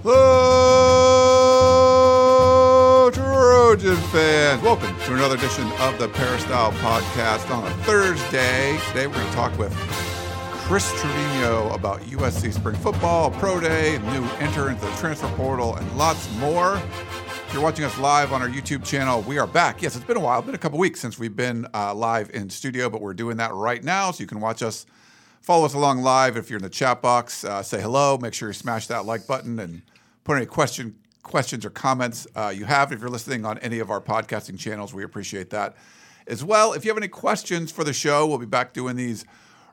Hello, Trojan fans. Welcome to another edition of the Peristyle Podcast on a Thursday. Today we're going to talk with Chris Trevino about USC Spring Football, Pro Day, new enter into the transfer portal, and lots more. If you're watching us live on our YouTube channel, we are back. Yes, it's been a while, it's been a couple weeks since we've been uh, live in studio, but we're doing that right now, so you can watch us. Follow us along live. If you're in the chat box, uh, say hello. Make sure you smash that like button and put any question questions or comments uh, you have. If you're listening on any of our podcasting channels, we appreciate that as well. If you have any questions for the show, we'll be back doing these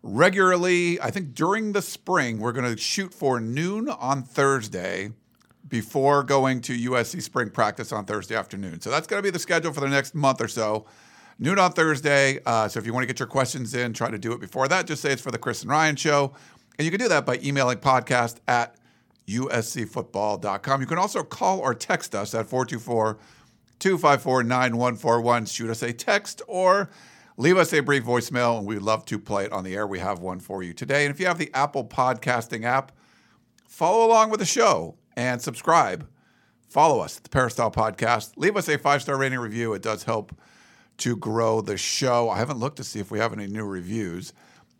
regularly. I think during the spring, we're going to shoot for noon on Thursday before going to USC spring practice on Thursday afternoon. So that's going to be the schedule for the next month or so. Noon on Thursday. Uh, so if you want to get your questions in, try to do it before that. Just say it's for the Chris and Ryan show. And you can do that by emailing podcast at uscfootball.com. You can also call or text us at 424 254 9141. Shoot us a text or leave us a brief voicemail, and we'd love to play it on the air. We have one for you today. And if you have the Apple Podcasting app, follow along with the show and subscribe. Follow us at the Peristyle Podcast. Leave us a five star rating review. It does help to grow the show. I haven't looked to see if we have any new reviews.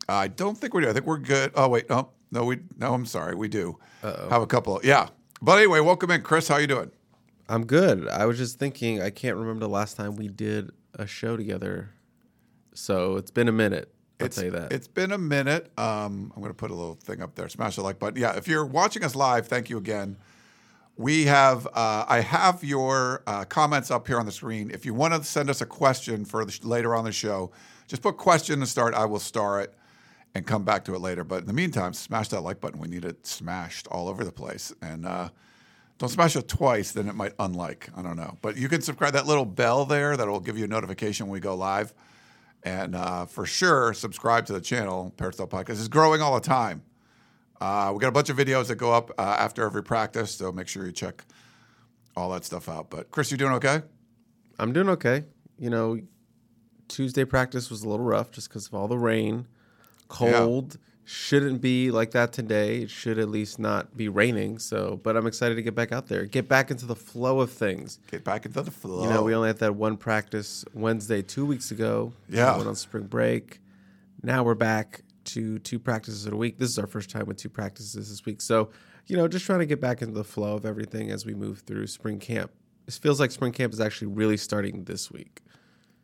I don't think we do. I think we're good. Oh wait, no, no, we no. I'm sorry, we do Uh-oh. have a couple. Yeah, but anyway, welcome in, Chris. How you doing? I'm good. I was just thinking. I can't remember the last time we did a show together, so it's been a minute. I'll it's, tell you that. It's been a minute. Um, I'm going to put a little thing up there. Smash the like button. Yeah, if you're watching us live, thank you again. We have, uh, I have your uh, comments up here on the screen. If you want to send us a question for the, later on the show, just put question and start. I will star it and come back to it later. But in the meantime, smash that like button. We need it smashed all over the place. And uh, don't smash it twice, then it might unlike. I don't know. But you can subscribe that little bell there that will give you a notification when we go live. And uh, for sure, subscribe to the channel. Peristyle Podcast is growing all the time. Uh, we got a bunch of videos that go up uh, after every practice, so make sure you check all that stuff out. But Chris, you doing okay? I'm doing okay. You know, Tuesday practice was a little rough just because of all the rain, cold. Yeah. Shouldn't be like that today. It should at least not be raining. So, but I'm excited to get back out there, get back into the flow of things. Get back into the flow. You know, we only had that one practice Wednesday two weeks ago. Yeah, we went on spring break. Now we're back to two practices a week. This is our first time with two practices this week. So, you know, just trying to get back into the flow of everything as we move through spring camp. It feels like spring camp is actually really starting this week.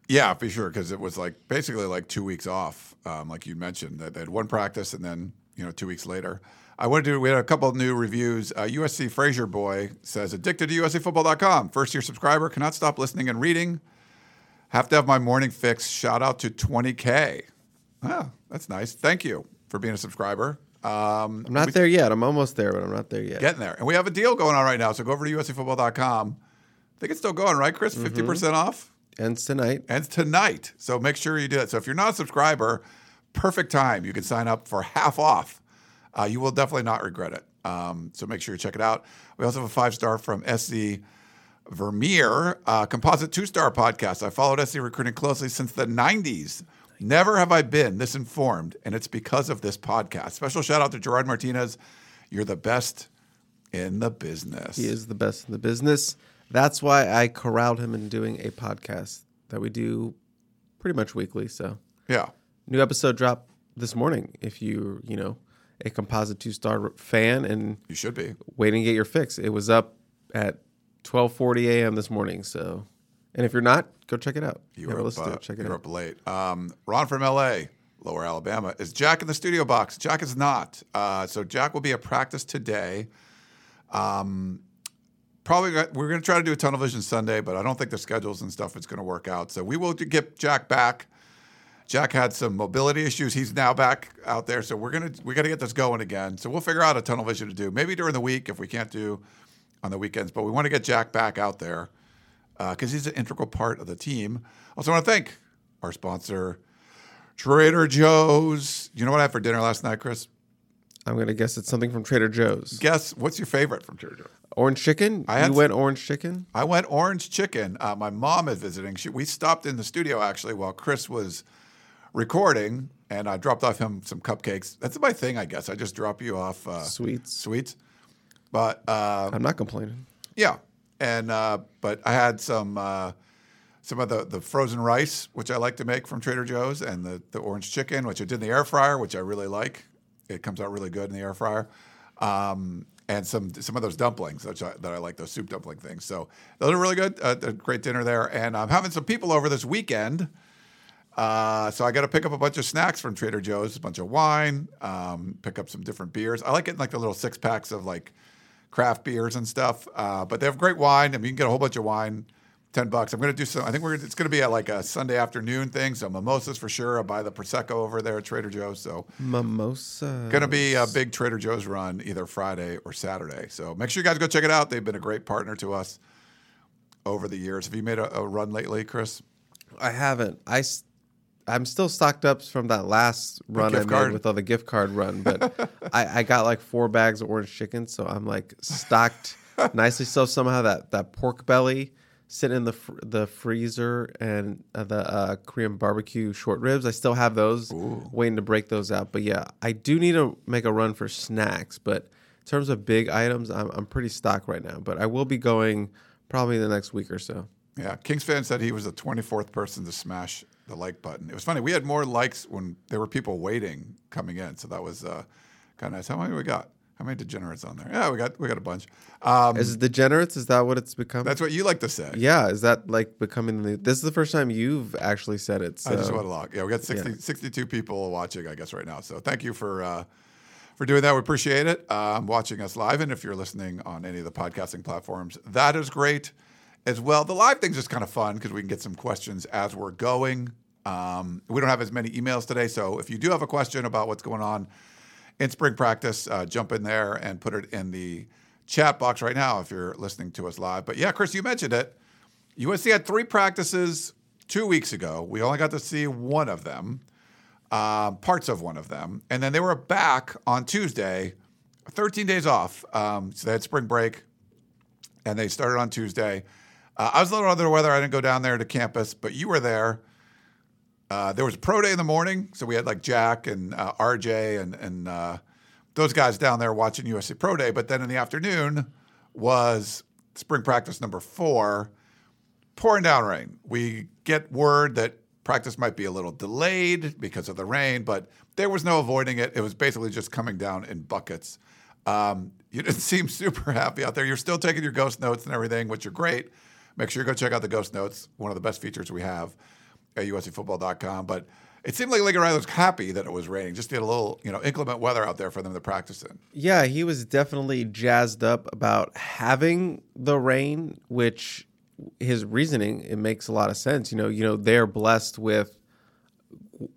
Yeah, for sure, because it was like basically like two weeks off, um, like you mentioned. They had one practice and then you know two weeks later. I wanted to. We had a couple of new reviews. Uh, USC Fraser Boy says, "Addicted to USCFootball.com. First year subscriber. Cannot stop listening and reading. Have to have my morning fix. Shout out to 20k. Oh, that's nice. Thank you for being a subscriber. Um, I'm not we, there yet. I'm almost there, but I'm not there yet. Getting there. And we have a deal going on right now. So go over to uscfootball.com. I think it's still going, right, Chris? 50% mm-hmm. percent off? Ends tonight. Ends tonight. So make sure you do that. So if you're not a subscriber, perfect time. You can sign up for half off. Uh, you will definitely not regret it. Um, so make sure you check it out. We also have a five star from SC Vermeer, uh, composite two star podcast. I followed SC recruiting closely since the 90s. Never have I been this informed, and it's because of this podcast. Special shout out to Gerard Martinez. You're the best in the business. He is the best in the business. That's why I corralled him in doing a podcast that we do pretty much weekly. So yeah, new episode drop this morning. If you you know a composite two star fan and You should be. waiting to get your fix. It was up at 12:40 a.m. this morning. So, and if you're not, go check it out. You were up, uh. Check it you were out. up late. Um, Ron from L.A., Lower Alabama. Is Jack in the studio box? Jack is not. Uh, so Jack will be at practice today. Um, probably got, we're going to try to do a tunnel vision Sunday, but I don't think the schedules and stuff is going to work out. So we will get Jack back. Jack had some mobility issues. He's now back out there, so we're gonna we got to get this going again. So we'll figure out a tunnel vision to do maybe during the week if we can't do on the weekends. But we want to get Jack back out there because he's an integral part of the team. Also, want to thank our sponsor, Trader Joe's. You know what I had for dinner last night, Chris? I'm gonna guess it's something from Trader Joe's. Guess what's your favorite from Trader Joe's? Orange chicken. I you went orange chicken. I went orange chicken. Uh, my mom is visiting. She, we stopped in the studio actually while Chris was recording, and I dropped off him some cupcakes. That's my thing, I guess. I just drop you off uh, Sweets. sweets. But uh, I'm not complaining. yeah, and uh, but I had some uh, some of the, the frozen rice, which I like to make from Trader Joe's, and the, the orange chicken, which I did in the air fryer, which I really like. It comes out really good in the air fryer. Um, and some some of those dumplings I, that I like, those soup dumpling things. So those are really good. Uh, a great dinner there. And I'm having some people over this weekend. Uh, so I got to pick up a bunch of snacks from Trader Joe's, a bunch of wine, um, pick up some different beers. I like getting like the little six packs of like craft beers and stuff. Uh, but they have great wine. I mean, you can get a whole bunch of wine, ten bucks. I'm gonna do some. I think we're it's gonna be at like a Sunday afternoon thing. So mimosas for sure. I buy the prosecco over there at Trader Joe's. So Mimosa. gonna be a big Trader Joe's run either Friday or Saturday. So make sure you guys go check it out. They've been a great partner to us over the years. Have you made a, a run lately, Chris? I haven't. I. s- I'm still stocked up from that last run I made card? with all the gift card run, but I, I got like four bags of orange chicken, so I'm like stocked nicely. So somehow that that pork belly sitting in the fr- the freezer and uh, the uh, Korean barbecue short ribs, I still have those, waiting to break those out. But yeah, I do need to make a run for snacks. But in terms of big items, I'm I'm pretty stocked right now. But I will be going probably in the next week or so. Yeah, Kings fan said he was the 24th person to smash the like button. It was funny. We had more likes when there were people waiting coming in, so that was uh, kind of nice. How many we got? How many degenerates on there? Yeah, we got we got a bunch. Um, Is it degenerates? Is that what it's become? that's what you like to say. Yeah, is that like becoming the? This is the first time you've actually said it. So I just want to log. Yeah, we got 60, Yeah. 62 people watching, I guess, right now. So thank you for uh, for doing that. We appreciate it. Um, watching us live, and if you're listening on any of the podcasting platforms, that is great as well. The live thing's just kind of fun because we can get some questions as we're going. Um, we don't have as many emails today, so if you do have a question about what's going on in spring practice, uh, jump in there and put it in the chat box right now if you're listening to us live. But yeah, Chris, you mentioned it. USC had three practices two weeks ago. We only got to see one of them, um, parts of one of them, and then they were back on Tuesday, 13 days off. Um, so they had spring break, and they started on Tuesday. Uh, I was a little under the weather. I didn't go down there to campus, but you were there. Uh, there was a pro day in the morning, so we had like Jack and uh, RJ and and uh, those guys down there watching USC Pro Day. But then in the afternoon was spring practice number four, pouring down rain. We get word that practice might be a little delayed because of the rain, but there was no avoiding it. It was basically just coming down in buckets. Um, you didn't seem super happy out there. You're still taking your ghost notes and everything, which are great. Make sure you go check out the ghost notes, one of the best features we have at uscfootball.com. But it seemed like Lincoln Riley was happy that it was raining, just get a little, you know, inclement weather out there for them to practice in. yeah, he was definitely jazzed up about having the rain, which his reasoning it makes a lot of sense. You know, you know they're blessed with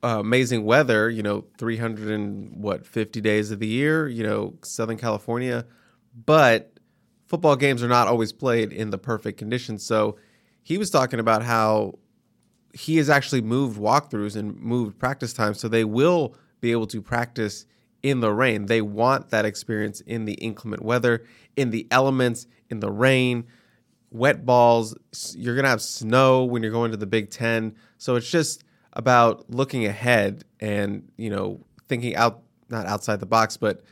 uh, amazing weather. You know, three hundred and what fifty days of the year. You know, Southern California, but football games are not always played in the perfect conditions. So he was talking about how he has actually moved walkthroughs and moved practice times so they will be able to practice in the rain. They want that experience in the inclement weather, in the elements, in the rain, wet balls. You're going to have snow when you're going to the Big 10. So it's just about looking ahead and, you know, thinking out not outside the box, but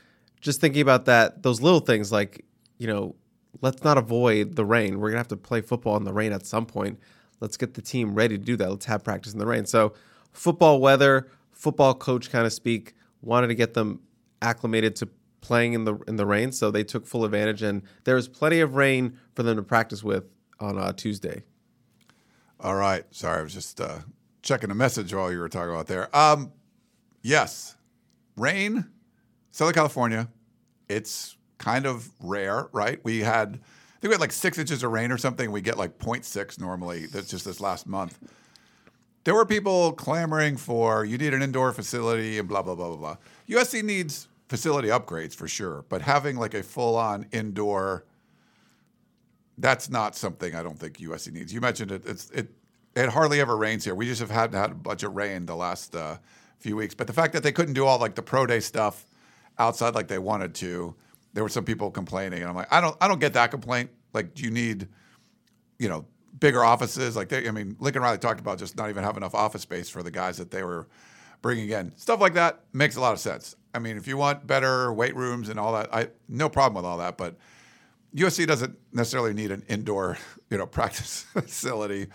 just thinking about that those little things like, you know, let's not avoid the rain. We're going to have to play football in the rain at some point. Let's get the team ready to do that. Let's have practice in the rain. So, football weather, football coach kind of speak, wanted to get them acclimated to playing in the in the rain, so they took full advantage. And there was plenty of rain for them to practice with on uh, Tuesday. All right. Sorry, I was just uh, checking a message while you were talking about there. Um, yes, rain, Southern California. It's kind of rare, right? We had, think we had like six inches of rain or something. We get like 0.6 normally. That's just this last month. There were people clamoring for you need an indoor facility and blah blah blah blah blah. USC needs facility upgrades for sure, but having like a full on indoor that's not something I don't think USC needs. You mentioned it. It's it. It hardly ever rains here. We just have had had a bunch of rain the last uh, few weeks. But the fact that they couldn't do all like the pro day stuff outside like they wanted to, there were some people complaining, and I'm like, I don't, I don't get that complaint. Like, do you need, you know, bigger offices? Like, they, I mean, Lincoln Riley talked about just not even have enough office space for the guys that they were bringing in. Stuff like that makes a lot of sense. I mean, if you want better weight rooms and all that, I no problem with all that, but USC doesn't necessarily need an indoor, you know, practice facility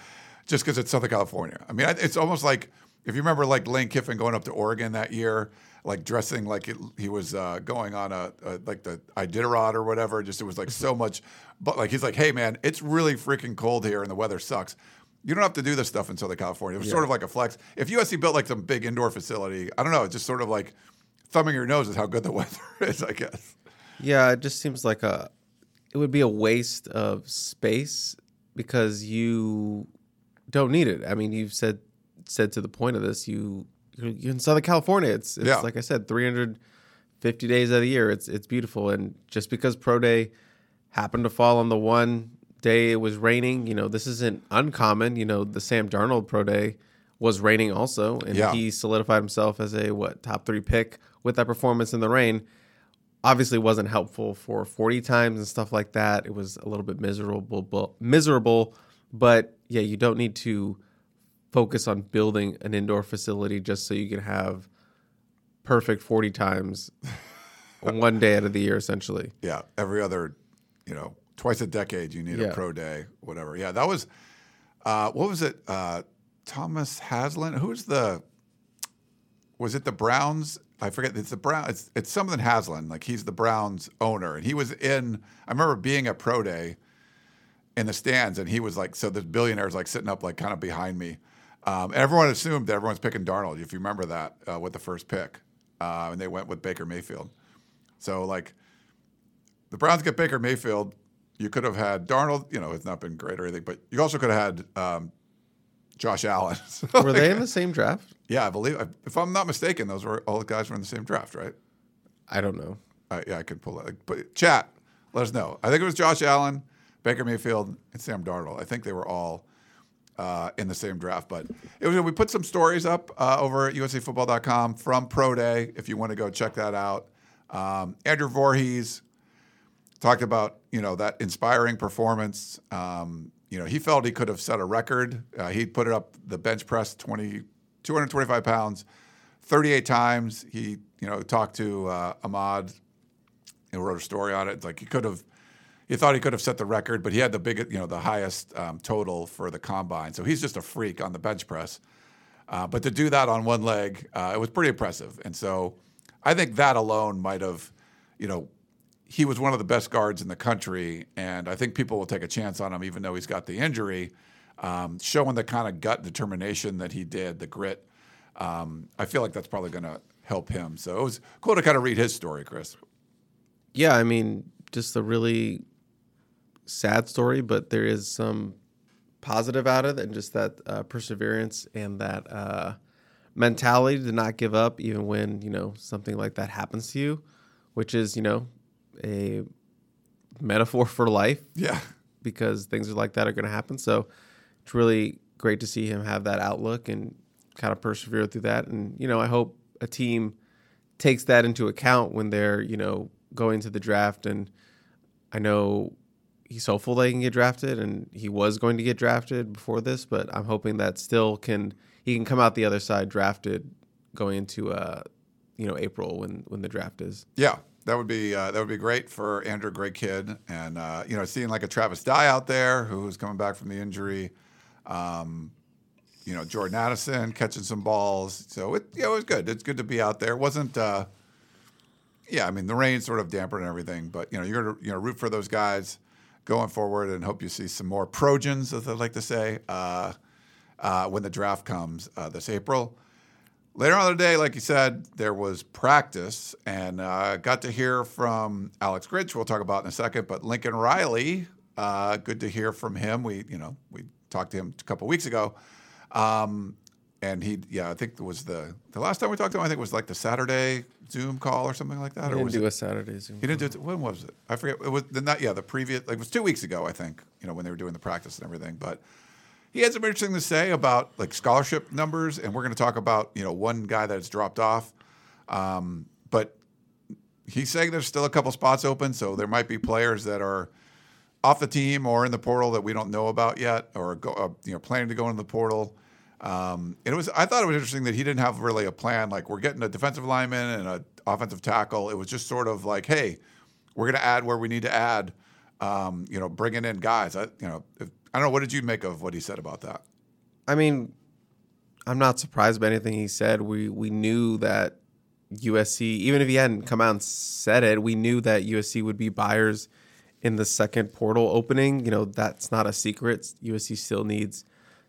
just because it's Southern California. I mean, it's almost like if you remember, like Lane Kiffin going up to Oregon that year, like dressing like it, he was uh, going on a, a, like the Iditarod or whatever. Just it was like so much, but like he's like, hey man, it's really freaking cold here and the weather sucks. You don't have to do this stuff in Southern California. It was yeah. sort of like a flex. If USC built like some big indoor facility, I don't know, it's just sort of like thumbing your nose is how good the weather is, I guess. Yeah, it just seems like a it would be a waste of space because you don't need it. I mean, you've said said to the point of this, you you're in Southern California. It's it's yeah. like I said, 350 days of the year. It's it's beautiful, and just because pro day happened to fall on the one day it was raining, you know, this isn't uncommon. You know, the Sam Darnold pro day was raining also, and yeah. he solidified himself as a what top three pick with that performance in the rain obviously wasn't helpful for 40 times and stuff like that. It was a little bit miserable, but, miserable, but yeah, you don't need to focus on building an indoor facility just so you can have perfect 40 times one day out of the year essentially. Yeah, every other, you know, twice a decade you need yeah. a pro day, whatever. Yeah, that was uh, what was it? Uh, Thomas Haslam Who's the was it the Browns I forget it's the Brown. It's it's something Haslam Like he's the Browns owner, and he was in. I remember being at pro day in the stands, and he was like, so the billionaire's like sitting up, like kind of behind me. Um, everyone assumed that everyone's picking Darnold. If you remember that uh, with the first pick, uh, and they went with Baker Mayfield. So like, the Browns get Baker Mayfield. You could have had Darnold. You know, it's not been great or anything, but you also could have had um, Josh Allen. so were like, they in the same draft? Yeah, I believe. If I'm not mistaken, those were all the guys were in the same draft, right? I don't know. Uh, yeah, I can pull that. But chat, let us know. I think it was Josh Allen, Baker Mayfield, and Sam Darnold. I think they were all uh, in the same draft. But it was we put some stories up uh, over at USCFootball.com from Pro Day if you want to go check that out. Um, Andrew Vorhees talked about you know that inspiring performance. Um, you know, he felt he could have set a record. Uh, he put it up the bench press 20, 225 pounds, 38 times. He, you know, talked to uh, Ahmad and wrote a story on it. Like he could have, he thought he could have set the record, but he had the biggest, you know, the highest um, total for the combine. So he's just a freak on the bench press. Uh, but to do that on one leg, uh, it was pretty impressive. And so I think that alone might have, you know, he was one of the best guards in the country, and I think people will take a chance on him, even though he's got the injury. Um, showing the kind of gut determination that he did, the grit, um, I feel like that's probably going to help him. So it was cool to kind of read his story, Chris. Yeah, I mean, just a really sad story, but there is some positive out of it, and just that uh, perseverance and that uh, mentality to not give up, even when you know something like that happens to you, which is you know a metaphor for life. Yeah. Because things like that are going to happen. So it's really great to see him have that outlook and kind of persevere through that. And, you know, I hope a team takes that into account when they're, you know, going to the draft. And I know he's hopeful they can get drafted and he was going to get drafted before this, but I'm hoping that still can, he can come out the other side drafted going into, uh, you know, April when, when the draft is. Yeah that would be uh, that would be great for Andrew, great kid, and uh, you know, seeing like a Travis Dye out there who's coming back from the injury. Um, you know, Jordan Addison catching some balls. So it, yeah, it was good. It's good to be out there. It wasn't uh, yeah, I mean the rain sort of dampened everything, but you know you're gonna you know root for those guys going forward and hope you see some more Trojans, as I like to say, uh, uh, when the draft comes uh, this April. Later on the day, like you said, there was practice, and uh, got to hear from Alex Grinch. We'll talk about in a second, but Lincoln Riley, uh, good to hear from him. We you know we talked to him a couple weeks ago. Um, and he, yeah, I think it was the the last time we talked to him. I think it was like the Saturday Zoom call or something like that. He or didn't was do it, a Saturday Zoom. he didn't do it. When was it? I forget. It was the not yeah the previous. Like, it was two weeks ago, I think. You know when they were doing the practice and everything. But he had some interesting to say about like scholarship numbers, and we're going to talk about you know one guy that's dropped off. Um, but he's saying there's still a couple spots open, so there might be players that are off the team or in the portal that we don't know about yet, or go, uh, you know planning to go into the portal. Um, and it was I thought it was interesting that he didn't have really a plan. Like we're getting a defensive lineman and an offensive tackle. It was just sort of like, hey, we're going to add where we need to add. Um, you know, bringing in guys. I, you know, if, I don't know. What did you make of what he said about that? I mean, I'm not surprised by anything he said. We we knew that USC, even if he hadn't come out and said it, we knew that USC would be buyers in the second portal opening. You know, that's not a secret. USC still needs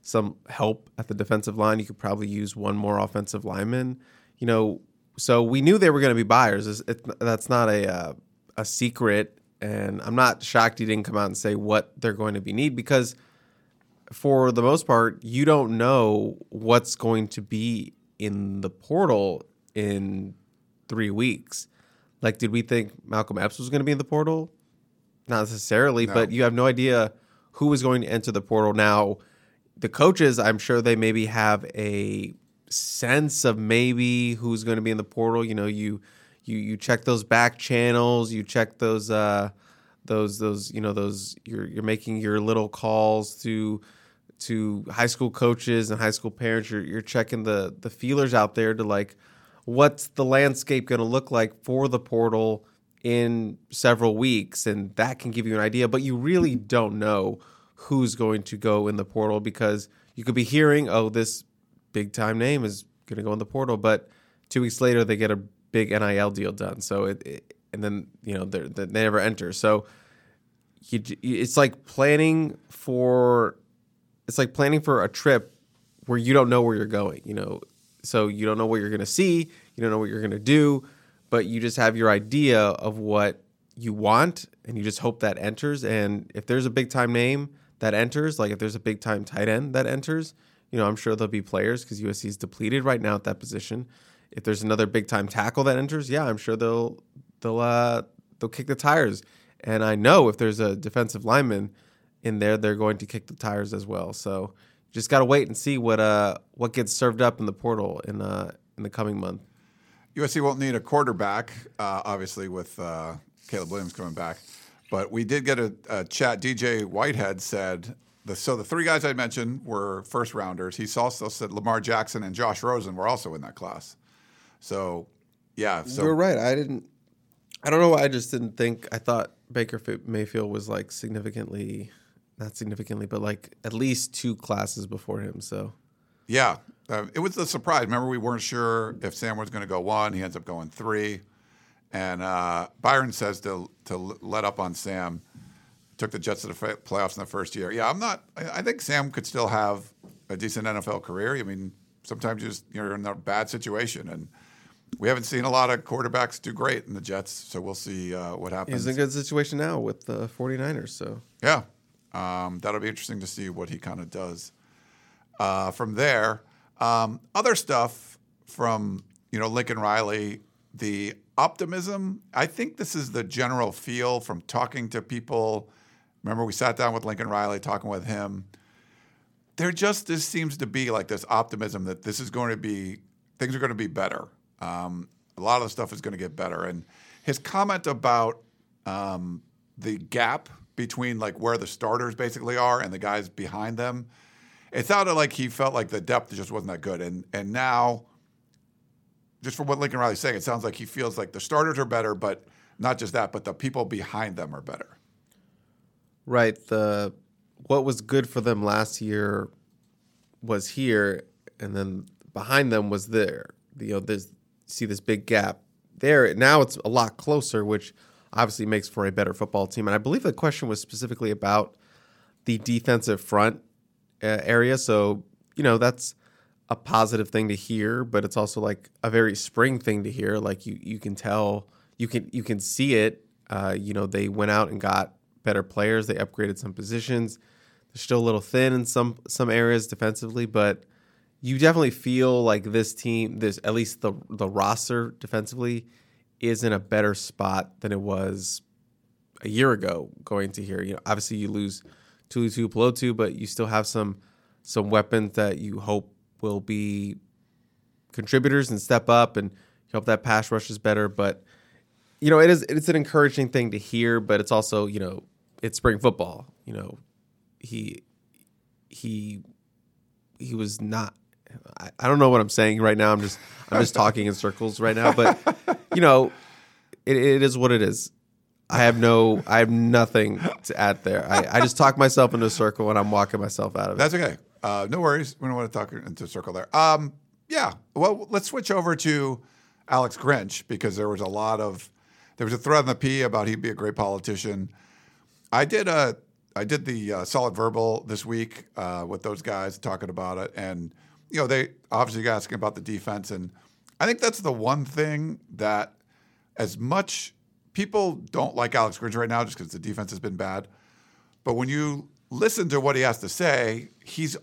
some help at the defensive line. You could probably use one more offensive lineman. You know, so we knew they were going to be buyers. It's, it, that's not a uh, a secret, and I'm not shocked he didn't come out and say what they're going to be need because for the most part, you don't know what's going to be in the portal in three weeks. Like, did we think Malcolm Epps was going to be in the portal? Not necessarily, No. but you have no idea who is going to enter the portal. Now, the coaches, I'm sure they maybe have a sense of maybe who's going to be in the portal. You know, you you you check those back channels, you check those uh those those you know those you're you're making your little calls to to high school coaches and high school parents. You're you're checking the the feelers out there to like what's the landscape going to look like for the portal in several weeks and that can give you an idea but you really don't know who's going to go in the portal because you could be hearing oh this big time name is going to go in the portal but 2 weeks later they get a big NIL deal done. So it, it and then you know they never enter. So you, it's like planning for it's like planning for a trip where you don't know where you're going you know? So you don't know what you're going to see you don't know what you're going to do but you just have your idea of what you want and you just hope that enters. And if there's a big time name that enters like if there's a big time tight end that enters you know i'm sure there'll be players because usc is depleted right now at that position. If there's another big time tackle that enters yeah i'm sure they'll they'll uh they'll kick the tires. And i know if there's a defensive lineman in there they're going to kick the tires as well. So just got to wait and see what uh what gets served up in the portal in uh in the coming month. USC won't need a quarterback, uh, obviously, with uh, Caleb Williams coming back. But we did get a, a chat. DJ Whitehead said, the, so the three guys I mentioned were first rounders. He also said Lamar Jackson and Josh Rosen were also in that class. So, yeah. So You're right. I didn't. I don't know. why I just didn't think. I thought Baker Mayfield was like significantly, not significantly, but like at least two classes before him. So Yeah, uh, it was a surprise. Remember, we weren't sure if Sam was going to go one. He ends up going three, and uh, Byron says to to let up on Sam. Took the Jets to the playoffs in the first year. Yeah, I'm not. I I think Sam could still have a decent NFL career. I mean, sometimes you just, you're in a bad situation, and we haven't seen a lot of quarterbacks do great in the Jets. So we'll see uh, what happens. he's in a good situation now with the 49ers. So Yeah, um, that'll be interesting to see what he kind of does. Uh, from there, um, other stuff from you know Lincoln Riley, the optimism. I think this is the general feel from talking to people. Remember, we sat down with Lincoln Riley, talking with him. There just this seems to be like this optimism that this is going to be things are going to be better. Um, a lot of the stuff is going to get better, and his comment about um, the gap between like where the starters basically are and the guys behind them. It sounded like he felt like the depth just wasn't that good, and and now, just from what Lincoln Riley's saying, it sounds like he feels like the starters are better, but not just that, but the people behind them are better. right, the what was good for them last year was here, and then behind them was there. You know, there's see this big gap. there. Now it's a lot closer, which obviously makes for a better football team. And I believe the question was specifically about the defensive front uh, area. So, you know, that's a positive thing to hear, but it's also like a very spring thing to hear. Like you, you can tell, you can, you can see it. Uh, you know, they went out and got better players. They upgraded some positions. They're still a little thin in some some areas defensively, but you definitely feel like this team, this at least the the roster defensively, is in a better spot than it was a year ago going to here. You know, obviously you lose Tuli Tuipulotu, but you still have some some weapons that you hope will be contributors and step up and help that pass rush is better. But you know, it is it's an encouraging thing to hear, but it's also, you know, it's spring football. You know, he he he was not I, I don't know what I'm saying right now. I'm just I'm just talking in circles right now. But you know, it, it is what it is. I have no I have nothing to add there. I, I just talk myself into a circle and I'm walking myself out of it. That's okay. Uh, no worries. We don't want to talk into a circle there. Um, yeah. Well, let's switch over to Alex Grinch because there was a lot of there was a thread in the P about he'd be a great politician. I did a I did the uh, solid verbal this week uh, with those guys talking about it, and you know they obviously got asking about the defense, and I think that's the one thing that as much people don't like Alex Grinch right now just because the defense has been bad, but when you listen to what he has to say, he's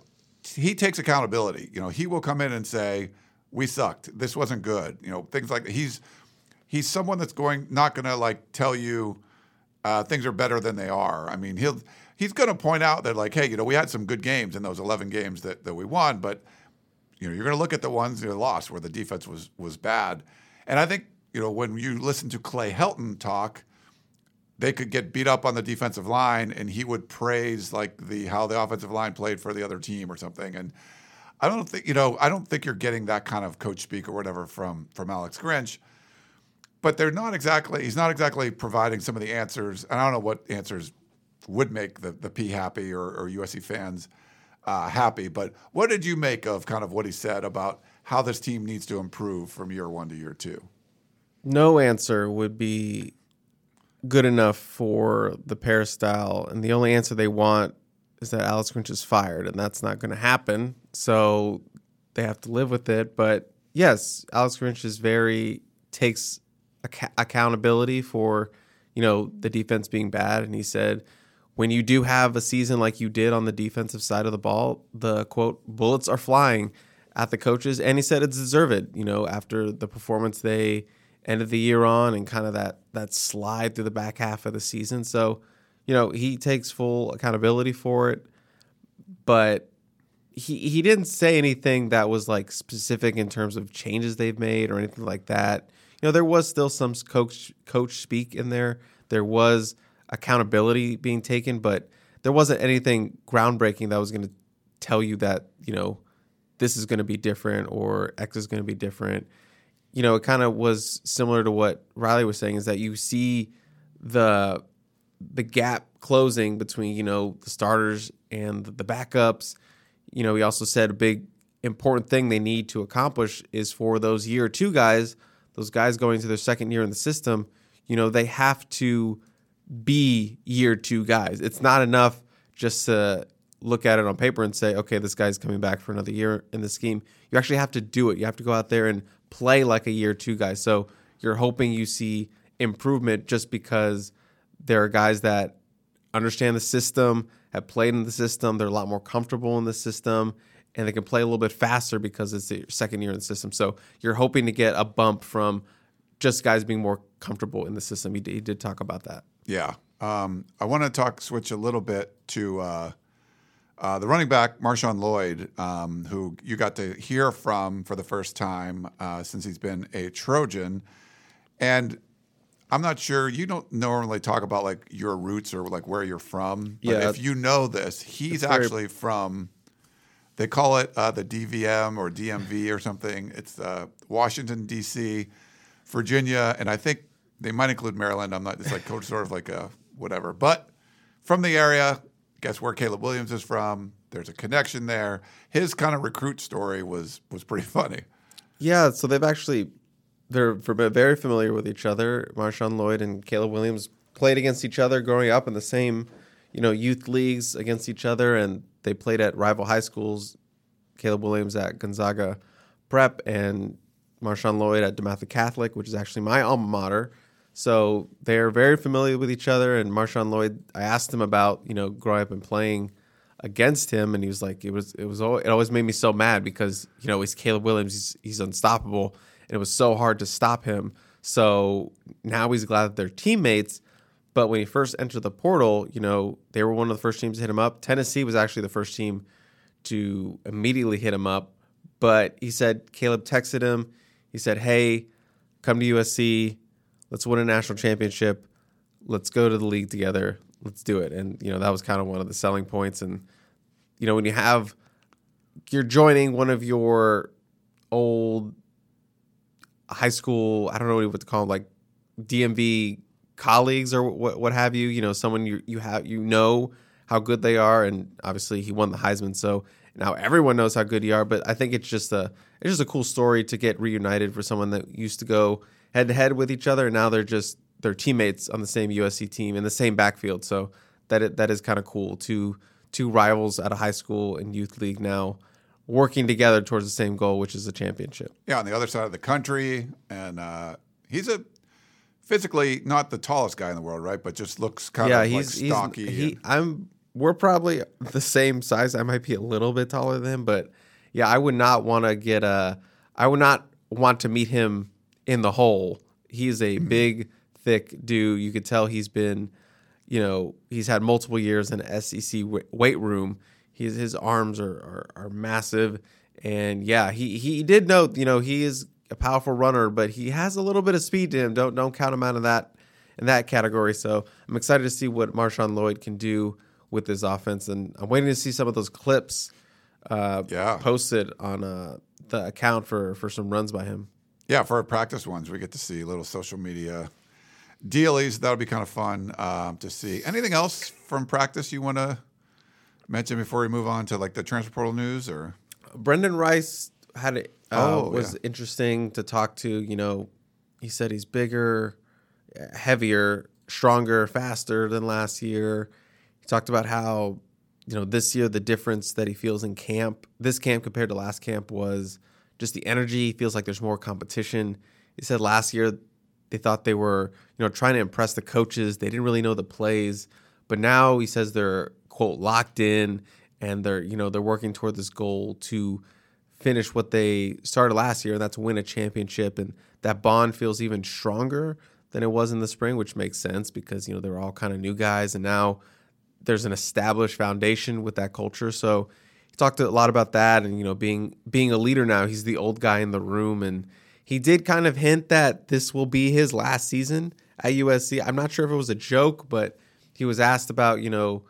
he takes accountability. You know, he will come in and say, "We sucked. This wasn't good." You know, things like that. He's he's someone that's going not going to like tell you uh, things are better than they are. I mean, he'll he's going to point out that like, hey, you know, we had some good games in those 11 games that, that we won, but you know, you're going to look at the ones you lost where the defense was was bad. And I think you know when you listen to Clay Helton talk, they could get beat up on the defensive line, and he would praise like the how the offensive line played for the other team or something. And I don't think you know I don't think you're getting that kind of coach speak or whatever from from Alex Grinch. But they're not exactly. He's not exactly providing some of the answers. And I don't know what answers would make the, the P happy or, or USC fans uh, happy. But what did you make of kind of what he said about how this team needs to improve from year one to year two? No answer would be good enough for the peristyle, and the only answer they want is that Alex Grinch is fired, and that's not going to happen. So they have to live with it. But yes, Alex Grinch is very takes ac- accountability for you know the defense being bad, and he said when you do have a season like you did on the defensive side of the ball, the quote bullets are flying at the coaches, and he said it's deserved. You know, after the performance they ended the year on, and kind of that that slide through the back half of the season. So, you know, he takes full accountability for it, but he he didn't say anything that was like specific in terms of changes they've made or anything like that. You know, there was still some coach coach speak in there. There was accountability being taken, but there wasn't anything groundbreaking that was going to tell you that, you know, this is going to be different or X is going to be different. You know, it kind of was similar to what Riley was saying is that you see the the gap closing between, you know, the starters and the backups. You know, he also said a big important thing they need to accomplish is for those year 2 guys, those guys going to their second year in the system, you know, they have to be year two guys. It's not enough just to look at it on paper and say, okay, this guy's coming back for another year in the scheme. You actually have to do it. You have to go out there and play like a year two guy. So you're hoping you see improvement just because there are guys that understand the system, have played in the system, they're a lot more comfortable in the system, and they can play a little bit faster because it's the second year in the system. So you're hoping to get a bump from just guys being more comfortable in the system. He, did talk about that. Yeah. Um, I want to talk, switch a little bit to uh, uh, the running back, Marshawn Lloyd, um, who you got to hear from for the first time uh, since he's been a Trojan. And I'm not sure, you don't normally talk about like your roots or like where you're from. But Yeah. if you know this, he's very- actually from, they call it uh, the DVM or DMV or something. It's uh, Washington, D.C., Virginia, and I think they might include Maryland. I'm not, it's like sort of like a whatever. But from the area, guess where Caleb Williams is from? There's a connection there. His kind of recruit story was was pretty funny. Yeah, so they've actually they're very familiar with each other. Marshawn Lloyd and Caleb Williams played against each other growing up in the same, you know, youth leagues against each other, and they played at rival high schools. Caleb Williams at Gonzaga Prep and Marshawn Lloyd at DeMatha Catholic, which is actually my alma mater. So they're very familiar with each other. And Marshawn Lloyd, I asked him about you know growing up and playing against him, and he was like, it was it was al- it always made me so mad because you know he's Caleb Williams, he's, he's unstoppable, and it was so hard to stop him. So now he's glad that they're teammates. But when he first entered the portal, you know they were one of the first teams to hit him up. Tennessee was actually the first team to immediately hit him up. But he said Caleb texted him. He said, "Hey, come to USC. Let's win a national championship. Let's go to the league together. Let's do it." And you know that was kind of one of the selling points. And you know when you have you're joining one of your old high school, I don't know what to call them, like DMV colleagues or what what have you. You know, someone you you have you know how good they are, and obviously he won the Heisman, so now everyone knows how good you are. But I think it's just a it's just a cool story to get reunited for someone that used to go head to head with each other, and now they're just they're teammates on the same USC team in the same backfield. So that it, that is kind of cool. Two two rivals at a high school and youth league now working together towards the same goal, which is a championship. Yeah, on the other side of the country, and uh, he's a physically not the tallest guy in the world, right? But just looks kind yeah, of he's like stocky. he's he. and- I'm we're probably the same size. I might be a little bit taller than him, but yeah, I would not want to get a. I would not want to meet him in the hole. He's a Mm-hmm. big, thick dude. You could tell he's been, you know, he's had multiple years in SEC weight room. His his arms are, are are massive, and yeah, he he did note, you know, he is a powerful runner, but he has a little bit of speed to him. Don't don't count him out of that in that category. So I'm excited to see what Marshawn Lloyd can do with this offense, and I'm waiting to see some of those clips uh, Yeah. posted on uh, the account for for some runs by him. Yeah, for our practice ones, we get to see little social media dealies. That'll be kind of fun um, to see. Anything else from practice you want to mention before we move on to like the transfer portal news? Or Brendan Rice had it uh, Oh, was yeah. interesting to talk to. You know, he said he's bigger, heavier, stronger, faster than last year. He talked about how you know this year the difference that he feels in camp, this camp compared to last camp was just the energy. Feels like there's more competition. He said last year they thought they were you know trying to impress the coaches. They didn't really know the plays, but now he says they're quote locked in and they're you know they're working toward this goal to finish what they started last year, and that's win a championship. And that bond feels even stronger than it was in the spring, which makes sense because you know they're all kind of new guys, and now there's an established foundation with that culture. So talked a lot about that, and you know being being a leader now. He's the old guy in the room, and he did kind of hint that this will be his last season at USC. I'm not sure if it was a joke, but he was asked about you know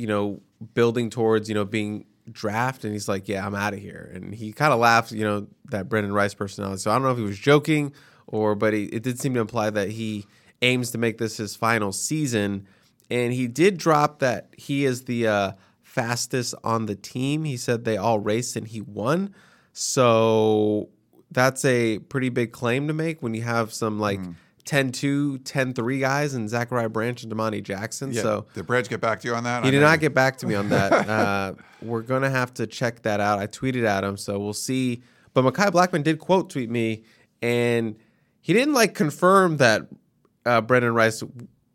you know, building towards, you know, being draft and he's like, Yeah, I'm out of here. And he kind of laughed, you know, that Brendan Rice personality. So I don't know if he was joking or but he, it did seem to imply that he aims to make this his final season. And he did drop that he is the uh, fastest on the team. He said they all raced and he won. So that's a pretty big claim to make when you have some like 10 2, 10 3 guys and Zachariah Branch and Domani Jackson. yeah, So did Branch get back to you on that? he I did know not get back to me on that. Uh, we're gonna have to check that out. I tweeted at him, so we'll see. But Makai Blackman did quote tweet me, and he didn't like confirm that uh, Brendan Rice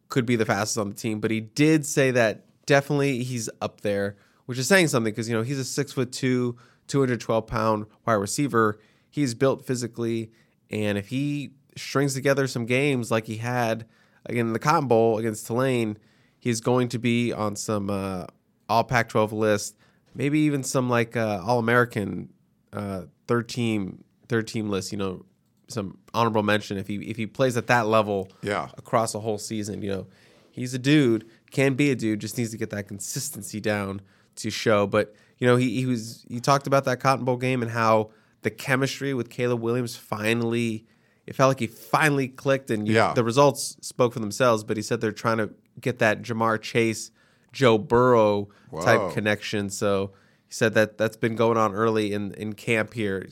could be the fastest on the team, but he did say that definitely he's up there, which is saying something because you know he's a six foot two, two hundred twelve pound wide receiver. He's built physically, and if he strings together some games like he had again in the Cotton Bowl against Tulane, he's going to be on some uh, All Pac-12 list, maybe even some like uh, All American uh, third team third team list. You know, some honorable mention if he if he plays at that level Yeah. across a whole season. You know, he's a dude, can be a dude, just needs to get that consistency down to show. But you know, he he was he talked about that Cotton Bowl game and how the chemistry with Caleb Williams finally. It felt like he finally clicked, and you, Yeah. the results spoke for themselves. But he said they're trying to get that Ja'Marr Chase, Joe Burrow Whoa. type connection. So he said that that's been going on early in in camp here,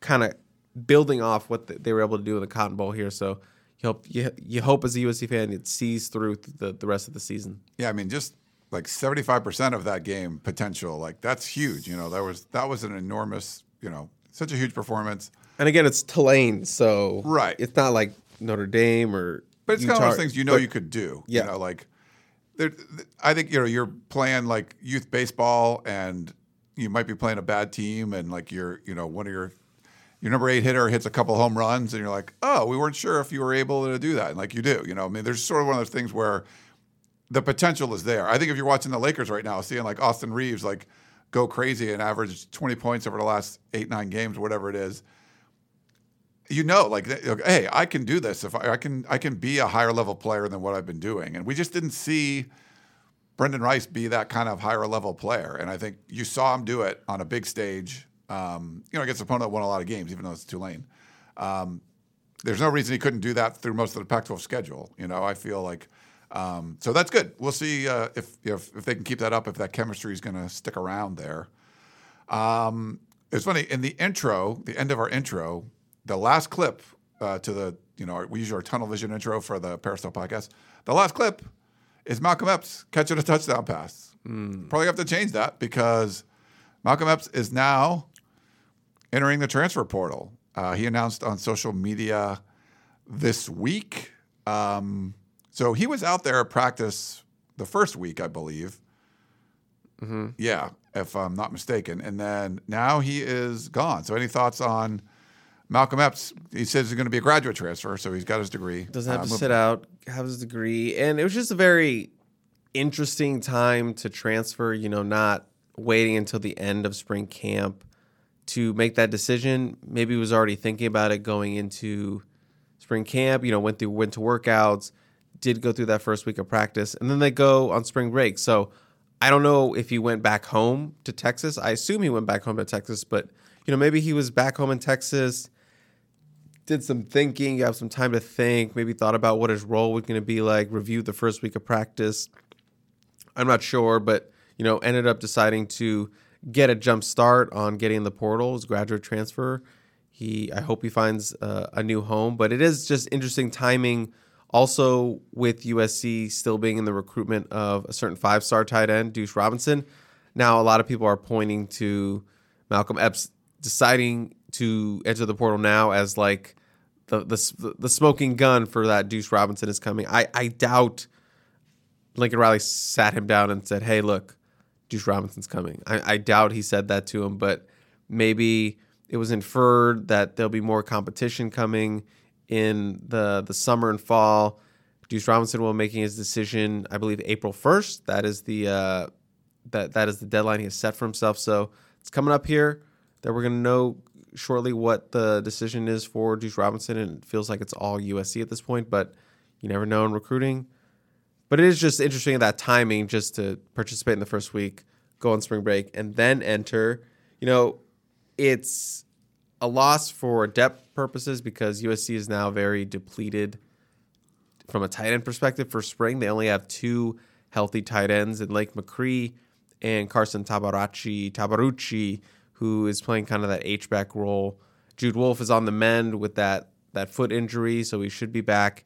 kind of building off what they were able to do in the Cotton Bowl here. So you hope you, you hope as a USC fan it sees through the the rest of the season. Yeah, I mean, just like seventy five percent of that game potential, like that's huge. You know, that was that was an enormous, you know, such a huge performance. And again, it's Tulane, so Right. It's not like Notre Dame or. But it's kind of those things you know but- you could do. Yeah. You know, like there, I think you know you're playing like youth baseball, and you might be playing a bad team, and like you're you know one of your your number eight hitter hits a couple home runs, and you're like, oh, we weren't sure if you were able to do that, and like you do. You know, I mean, there's sort of one of those things where the potential is there. I think if you're watching the Lakers right now, seeing like Austin Reaves like go crazy and average 20 points over the last eight nine games, whatever it is you know, like, hey, I can do this. If I, I can, I can be a higher level player than what I've been doing. And we just didn't see Brendan Rice be that kind of higher level player. And I think you saw him do it on a big stage. Um, you know, against an opponent that won a lot of games, even though it's Tulane. Um, there's no reason he couldn't do that through most of the Pac-12 schedule. You know, I feel like um, so that's good. We'll see uh, if, if if they can keep that up. If that chemistry is going to stick around there. Um, it's funny in the intro, the end of our intro, the last clip uh, to the you know we use our tunnel vision intro for the Peristyle podcast. The last clip is Malcolm Epps catching a touchdown pass. Probably have to change that because Malcolm Epps is now entering the transfer portal. Uh, he announced on social media this week. Um, so he was out there at practice the first week, I believe. Yeah, if I'm not mistaken. And then now he is gone. So any thoughts on Malcolm Epps? He says he's going to be a graduate transfer, so he's got his degree. doesn't have Uh, to sit out, have his degree, and it was just a very interesting time to transfer. You know, not waiting until the end of spring camp to make that decision. Maybe was already thinking about it going into spring camp. You know, went through winter workouts, did go through that first week of practice, and then they go on spring break. So I don't know if he went back home to Texas. I assume he went back home to Texas, but you know, maybe he was back home in Texas did some thinking, have some time to think, maybe thought about what his role was going to be like, reviewed the first week of practice. I'm not sure, but you know, ended up deciding to get a jump start on getting in the portal, his graduate transfer. He, I hope he finds uh, a new home, but it is just interesting timing. Also, with USC still being in the recruitment of a certain five-star tight end, Deuce Robinson. Now, a lot of people are pointing to Malcolm Epps deciding to enter the portal now as like the the, the smoking gun for that Deuce Robinson is coming. I, I doubt Lincoln Riley sat him down and said, "Hey, look, Deuce Robinson's coming." I, I doubt he said that to him, but maybe it was inferred that there'll be more competition coming in the the summer and fall. Deuce Robinson will be making his decision, I believe, April first. That is the uh, that that is the deadline he has set for himself. So it's coming up here that we're gonna know shortly what the decision is for Deuce Robinson, and it feels like it's all USC at this point. But you never know in recruiting. But it is just interesting that timing just to participate in the first week, go on spring break, and then enter. You know, it's a loss for depth purposes because USC is now very depleted from a tight end perspective for spring. They only have two healthy tight ends in Lake McRee and Carson Tabaracci, Tabarucci, who is playing kind of that H back role. Jude Wolfe is on the mend with that that foot injury, so he should be back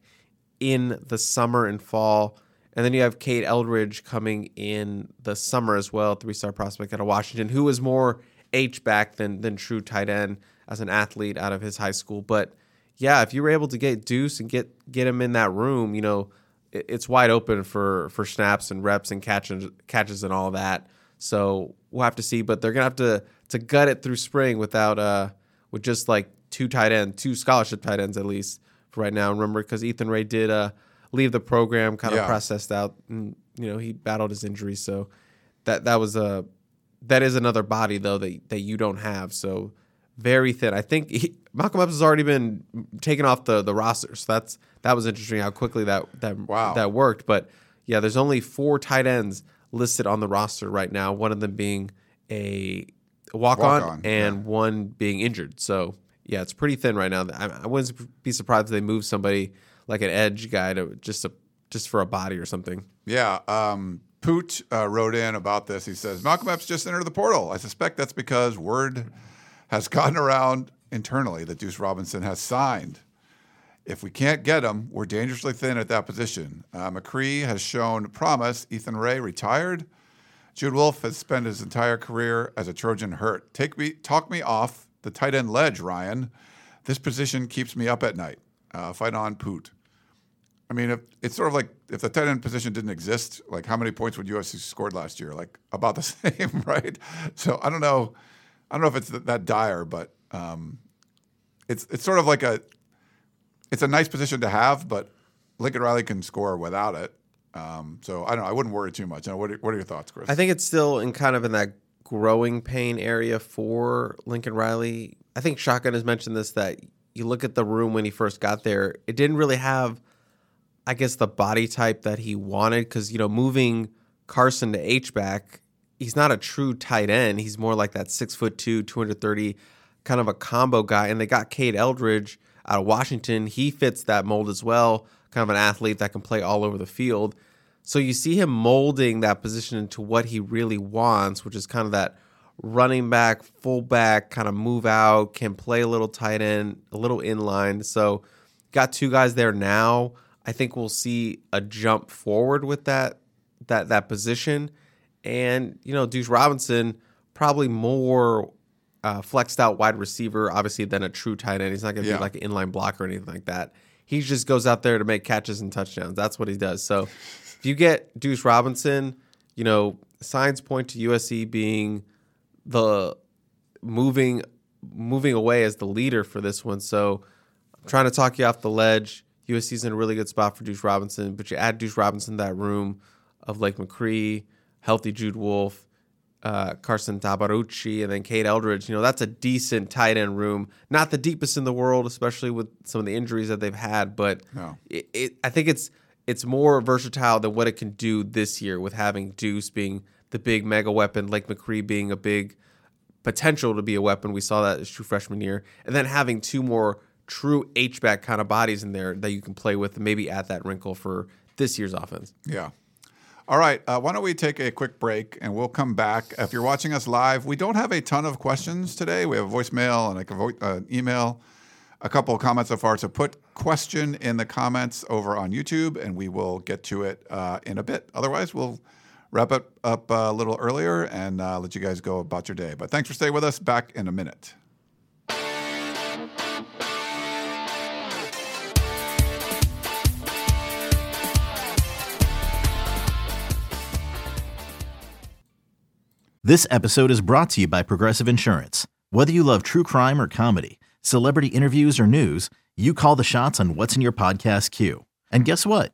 in the summer and fall. And then you have Cade Eldridge coming in the summer as well, three star prospect out of Washington, who is more H back than than true tight end as an athlete out of his high school. But yeah, if you were able to get Deuce and get get him in that room, you know, it, it's wide open for for snaps and reps and catches catches and all that. So we'll have to see. But they're gonna have to to gut it through spring without uh with just like two tight end, two scholarship tight ends at least for right now. Remember, because Ethan Rae did uh leave the program, kind of Yeah. processed out, and you know he battled his injury. So that that was a that is another body though that that you don't have. So very thin. I think he, Malcolm Epps has already been taken off the the roster. So that's that was interesting how quickly that that Wow. that worked. But yeah, there's only four tight ends listed on the roster right now. One of them being a walk on and one being injured. So yeah, it's pretty thin right now. I, I wouldn't be surprised if they move somebody like an edge guy to just a just for a body or something. Yeah. Um, Poot uh, wrote in about this. He says Malcolm Epps just entered the portal. I suspect that's because word has gotten around internally that Deuce Robinson has signed. If we can't get him, we're dangerously thin at that position. Uh, McRee has shown promise. Ethan Rae retired. Jude Wolfe has spent his entire career as a Trojan hurt. Take me, talk me off the tight end ledge, Ryan. This position keeps me up at night. Uh, fight on, Poot. I mean, if, it's sort of like if the tight end position didn't exist, like how many points would USC scored last year? Like about the same, right? So I don't know. I don't know if it's that, that dire, but um, it's it's sort of like a it's a nice position to have, but Lincoln Riley can score without it. Um, so I don't know. I wouldn't worry too much. What, are, what are your thoughts, Chris? I think it's still in kind of in that growing pain area for Lincoln Riley. I think Shotgun has mentioned this that you look at the room when he first got there, it didn't really have, I guess, the body type that he wanted because, you know, moving Carson to H back, he's not a true tight end. He's more like that six foot two, 230 kind of a combo guy. And they got Cade Eldridge out of Washington. He fits that mold as well, kind of an athlete that can play all over the field. So you see him molding that position into what he really wants, which is kind of that running back, fullback, kind of move out, can play a little tight end, a little inline. So got two guys there now. I think we'll see a jump forward with that that that position. And you know, Deuce Robinson probably more uh, flexed out wide receiver, obviously, than a true tight end. He's not going to Yeah. be like an inline blocker or anything like that. He just goes out there to make catches and touchdowns. That's what he does. So if you get Deuce Robinson, you know, signs point to USC being the moving moving away as the leader for this one. So I'm trying to talk you off the ledge. USC's in a really good spot for Deuce Robinson, but you add Deuce Robinson to that room of Lake McRee, healthy Jude Wolfe, uh, Carson Tabarucci, and then Cade Eldridge. You know, that's a decent tight end room. Not the deepest in the world, especially with some of the injuries that they've had, but No. it, it, I think it's it's more versatile than what it can do this year with having Deuce being the big mega weapon, Lake McRee being a big potential to be a weapon. We saw that as true freshman year, and then having two more true H back kind of bodies in there that you can play with, maybe add that wrinkle for this year's offense. Yeah. All right. Uh, why don't we take a quick break and we'll come back. If you're watching us live, we don't have a ton of questions today. We have a voicemail and a vo- uh, email, a couple of comments so far. So put question in the comments over on YouTube and we will get to it uh, in a bit. Otherwise, we'll wrap it up a little earlier and uh, let you guys go about your day. But thanks for staying with us. Back in a minute. This episode is brought to you by Progressive Insurance. Whether you love true crime or comedy, celebrity interviews or news, you call the shots on what's in your podcast queue. And guess what?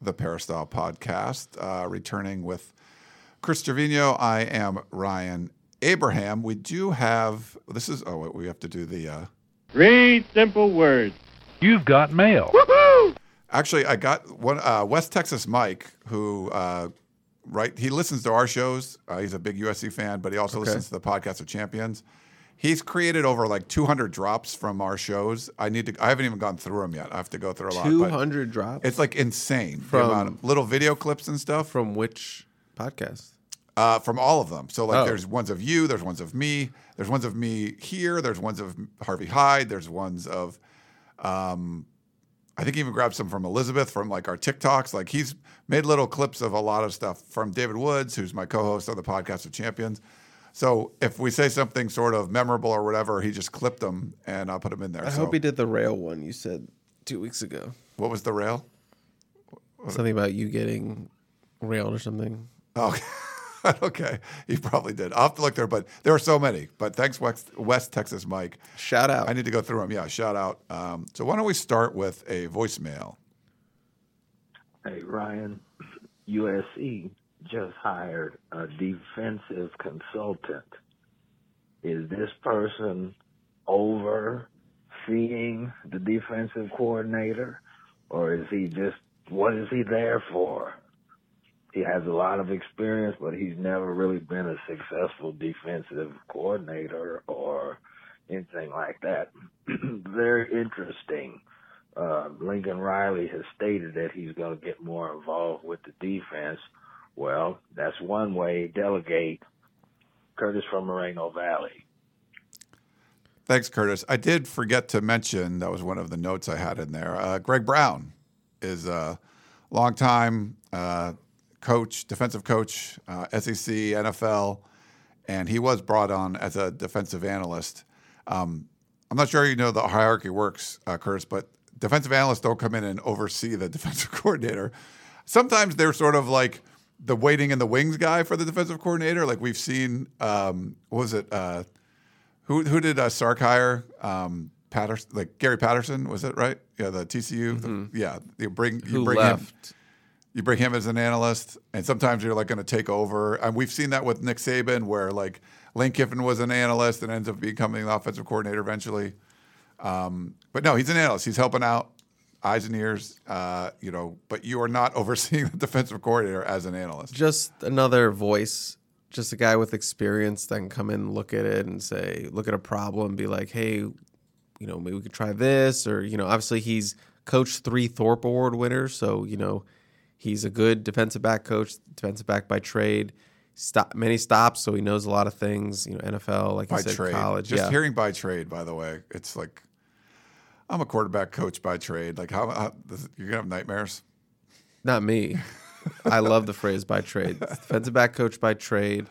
the Peristyle Podcast, uh, returning with Chris Trevino. I am Ryan Abraham. We do have this is oh wait, we have to do the uh, Three simple words. You've got mail. actually I got one uh, West Texas Mike who uh, right he listens to our shows. Uh, he's a big USC fan, but he also listens to the podcast of champions. He's created over like 200 drops from our shows. I need to. I haven't even gone through them yet. I have to go through a lot. but 200 drops It's like insane. From- amount of little video clips and stuff. from which podcast? Uh, from all of them. So like, Oh. there's ones of you, there's ones of me, there's ones of me here, there's ones of Harvey Hyde, there's ones of, um, I think he even grabbed some from Elizabeth from like our TikToks. Like he's made little clips of a lot of stuff from David Woods, who's my co-host on the podcast of Champions. So if we say something sort of memorable or whatever, he just clipped them and I'll put them in there. I so, hope he did the rail one. You said two weeks ago. What was the rail? Something about you getting railed or something. Oh, okay. He probably did. I'll have to look there, but there are so many. But thanks, West, West Texas Mike. Shout out. I need to go through them. Yeah, shout out. Um, so why don't we start with a voicemail? Hey, Ryan, USC just hired a defensive consultant. Is this person overseeing the defensive coordinator, or is he just, what is he there for? He has a lot of experience, but he's never really been a successful defensive coordinator or anything like that. Very interesting uh, Lincoln Riley has stated that he's going to get more involved with the defense. Well, that's one way. Delegate. Curtis from Moreno Valley. Thanks, Curtis. I did forget to mention that was one of the notes I had in there. Uh, Greg Brown is a longtime uh, coach, defensive coach, uh, SEC, NFL, and he was brought on as a defensive analyst. Um, I'm not sure you know the hierarchy works, uh, Curtis, but defensive analysts don't come in and oversee the defensive coordinator. Sometimes they're sort of like the waiting in the wings guy for the defensive coordinator. Like we've seen, um, what was it? Uh, who who did uh, Sark hire? Um, Patterson, like Gary Patterson, was it right? Yeah, the TCU. The, yeah, you bring you Who bring him you bring him as an analyst, and sometimes you're like going to take over. And we've seen that with Nick Saban, where like Lane Kiffin was an analyst and ends up becoming the offensive coordinator eventually. Um, but no, he's an analyst. He's helping out, eyes and ears. Uh, you know, but you are not overseeing the defensive coordinator as an analyst. Just another voice, just a guy with experience that can come in, look at it, and say, look at a problem, be like, hey, you know, maybe we could try this, or you know, obviously he's coached three Thorpe Award winners, so you know, he's a good defensive back coach, defensive back by trade. Stop many stops, so he knows a lot of things. You know, NFL, like by said, trade. college. Just yeah. hearing by trade, by the way, it's like I'm a quarterback coach by trade. Like how, how you're gonna have nightmares. Not me. I love the phrase by trade. Defensive back coach by trade.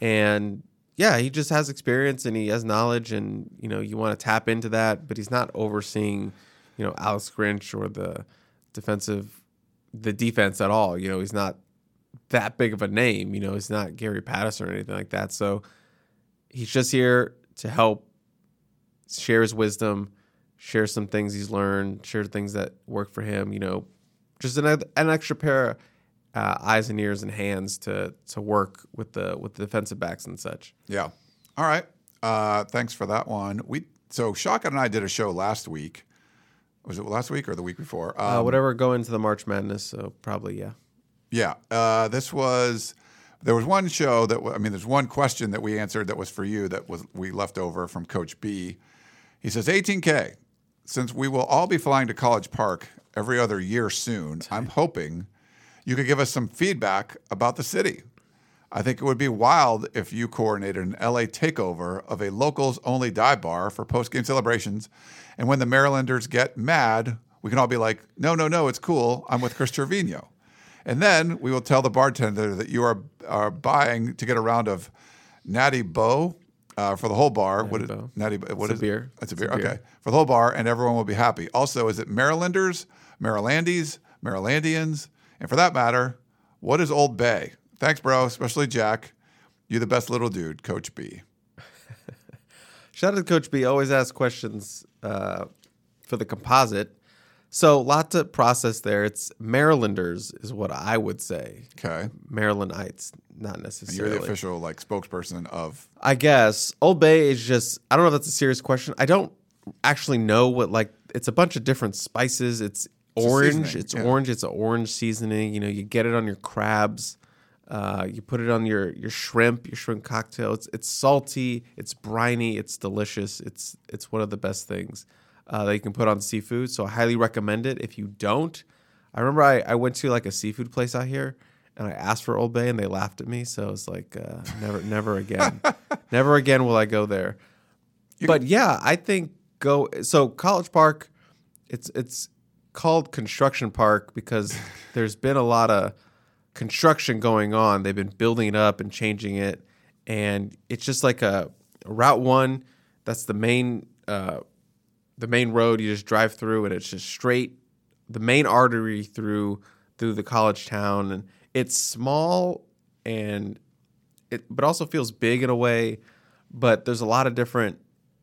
And yeah, he just has experience and he has knowledge and you know, you want to tap into that, but he's not overseeing, you know, Alex Grinch or the defensive the defense at all. You know, he's not that big of a name, you know, he's not Gary Patterson or anything like that. So he's just here to help share his wisdom, share some things he's learned, share things that work for him, you know, just an, an extra pair of uh, eyes and ears and hands to to work with the with the defensive backs and such. Yeah. All right. Uh, thanks for that one. We so Shotgun and I did a show last week. Was it last week or the week before? Uh, Um, whatever go into the March Madness, so probably yeah. Yeah. Uh, this was there was one show that I mean, there's one question that we answered that was for you that was we left over from Coach B. He says 18k. Since we will all be flying to College Park every other year soon, I'm hoping you could give us some feedback about the city. I think it would be wild if you coordinated an LA takeover of a locals only dive bar for post game celebrations. And when the Marylanders get mad, we can all be like, no, no, no, it's cool. I'm with Chris Trevino. And then we will tell the bartender that you are, are buying to get a round of Natty Boh uh, for the whole bar. what is Bo. Natty? What It's a is- beer. It's a It's a beer. beer. Okay, for the whole bar, and everyone will be happy. Also, is it Marylanders, Marylandies, Marylandians, and for that matter, what is Old Bay? Thanks, bro. Especially Jack. You're the best little dude, Coach B. Shout out to Coach B. Always ask questions uh, for the composite. So lots of process there. It's Marylanders is what I would say. Okay, Marylandites, not necessarily. you're the official like spokesperson of. I guess Old Bay is just I don't know if that's a serious question. I don't actually know what like it's a bunch of different spices. It's a orange. It's yeah. orange. It's an orange seasoning. You know, you get it on your crabs. Uh, you put it on your your shrimp, your shrimp cocktail. It's it's salty. It's briny. It's delicious. It's it's one of the best things uh, that you can put on seafood. So I highly recommend it. If you don't, I remember I, I went to like a seafood place out here and I asked for Old Bay and they laughed at me. So it's like uh, never never again, never again will I go there. but yeah, I think go so College Park. It's it's called Construction Park because there's been a lot of construction going on. They've been building it up and changing it, and it's just like a Route One. That's the main uh, the main road you just drive through and it's just straight the main artery through through the college town. And it's small and it but also feels big in a way but there's a lot of different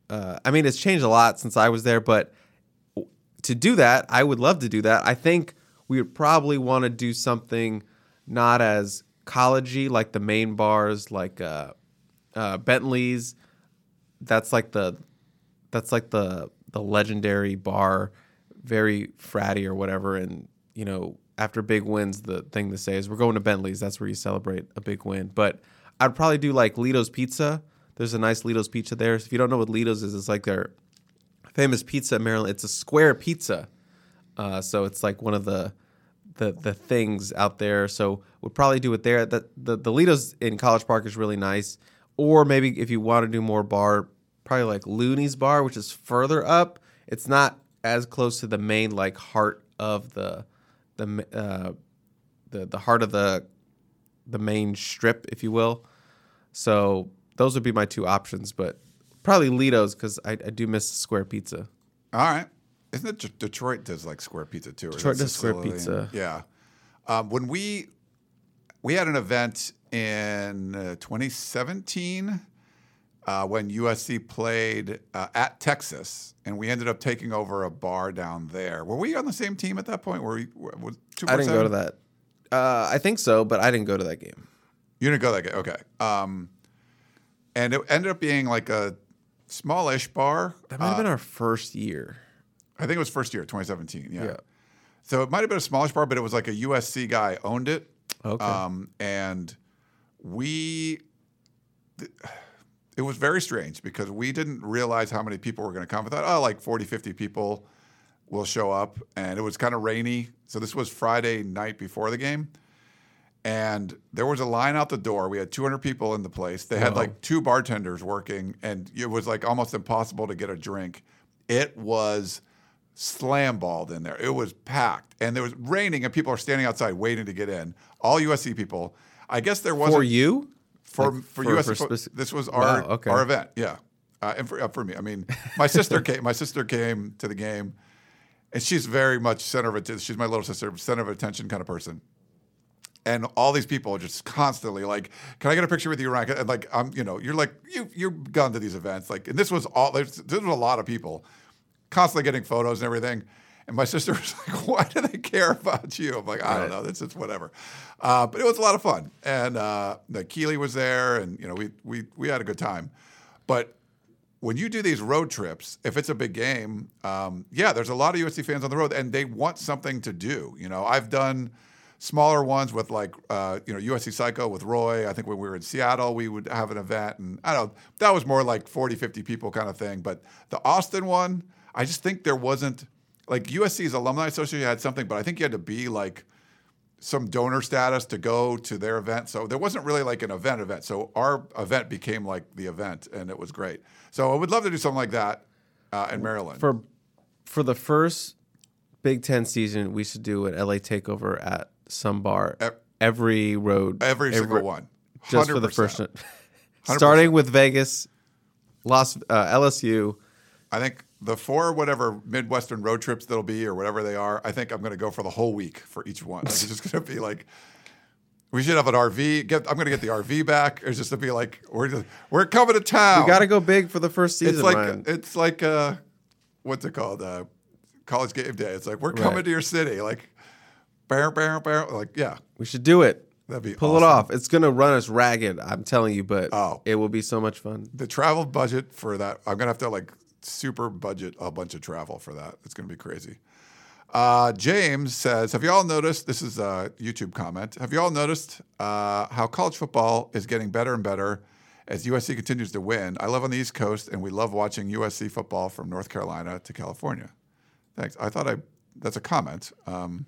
uh, i mean it's changed a lot since i was there but to do that i would love to do that. I think we would probably want to do something not as collegey like the main bars like uh, uh, bentley's. That's like the that's like the the legendary bar, very fratty or whatever. And you know, after big wins, the thing to say is we're going to Bentley's. That's where you celebrate a big win. But I'd probably do like Ledo's Pizza. There's a nice Ledo's Pizza there. So if you don't know what Ledo's is, it's like their famous pizza in Maryland. It's a square pizza, uh, so it's like one of the the the things out there. So we'd probably do it there. The the, the Ledo's in College Park is really nice. Or maybe if you want to do more bar, probably like Looney's Bar, which is further up. It's not as close to the main like heart of the the uh, the the heart of the the main strip, if you will. So those would be my two options, but probably Ledo's because I, I do miss square pizza. All right. Isn't it D- Detroit does like square pizza too? Detroit does square pizza. Yeah. Um, when we we had an event in uh, 2017 uh, when USC played uh, at Texas, and we ended up taking over a bar down there. Were we on the same team at that point? Were we? Was I didn't go to that. Uh, I think so, but I didn't go to that game. You didn't go that game. Okay. Um, and it ended up being like a smallish bar. That might have been our first year. I think it was first year, 2017. Yeah. Yeah. So it might have been a smallish bar, but it was like a USC guy owned it. Okay. Um, and we, th- it was very strange because we didn't realize how many people were going to come. We thought, oh, like 40, 50 people will show up. And it was kind of rainy. So this was Friday night before the game. And there was a line out the door. We had 200 people in the place. They had like two bartenders working, and it was like almost impossible to get a drink. It was slam balled in there. It was packed, and there was raining, and people are standing outside waiting to get in. All USC people. I guess there wasn't For you? For Like, for, for- USC. for speci- this was our Wow, okay. our event. Yeah, uh, and for, uh, for me, I mean, my sister came. My sister came to the game, and she's very much center of attention. She's my little sister, center of attention kind of person. And all these people are just constantly like, "Can I get a picture with you, Ryan?" And like, I'm, you know, you're like, you you've gone to these events, like, and this was all. There's, this was a lot of people, constantly getting photos and everything. And my sister was like, "Why do they care about you?" I'm like, "I don't know. This is whatever." Uh, but it was a lot of fun, and uh, the Keeley was there, and you know, we we we had a good time. But when you do these road trips, if it's a big game, um, yeah, there's a lot of USC fans on the road, and they want something to do. You know, I've done smaller ones with like uh, you know USC Psycho with Roy. I think when we were in Seattle, we would have an event, and I don't. know, That was more like 40, 50 people kind of thing. But the Austin one, I just think there wasn't like USC's alumni association had something, but I think you had to be like some donor status to go to their event. So there wasn't really like an event event. So our event became like the event, and it was great. So I would love to do something like that uh, in Maryland. For for the first Big Ten season, we should do an LA takeover at some bar. Ev- every road, Every single one. just for the 100%. first. Starting with Vegas, Las uh, LSU. I think the four whatever Midwestern road trips that'll be or whatever they are, I think I'm going to go for the whole week for each one. Like, it's just going to be like we should have an RV. Get, I'm going to get the RV back. It's just to be like we're just, we're coming to town. We got to go big for the first season. It's like Ryan. it's like uh, what's it called? Uh, college game day. It's like we're coming Right. to your city. Like, bear, bear, bear. Like, yeah, we should do it. that'd be Pull it off. It's gonna run us ragged. I'm telling you, but Oh. it will be so much fun. The travel budget for that, I'm gonna have to like super budget a bunch of travel for that. It's gonna be crazy. Uh, James says, "Have you all noticed? This is a YouTube comment. Have you all noticed uh, how college football is getting better and better as USC continues to win? I live on the East Coast, and we love watching USC football from North Carolina to California. Thanks. I thought I that's a comment. Um,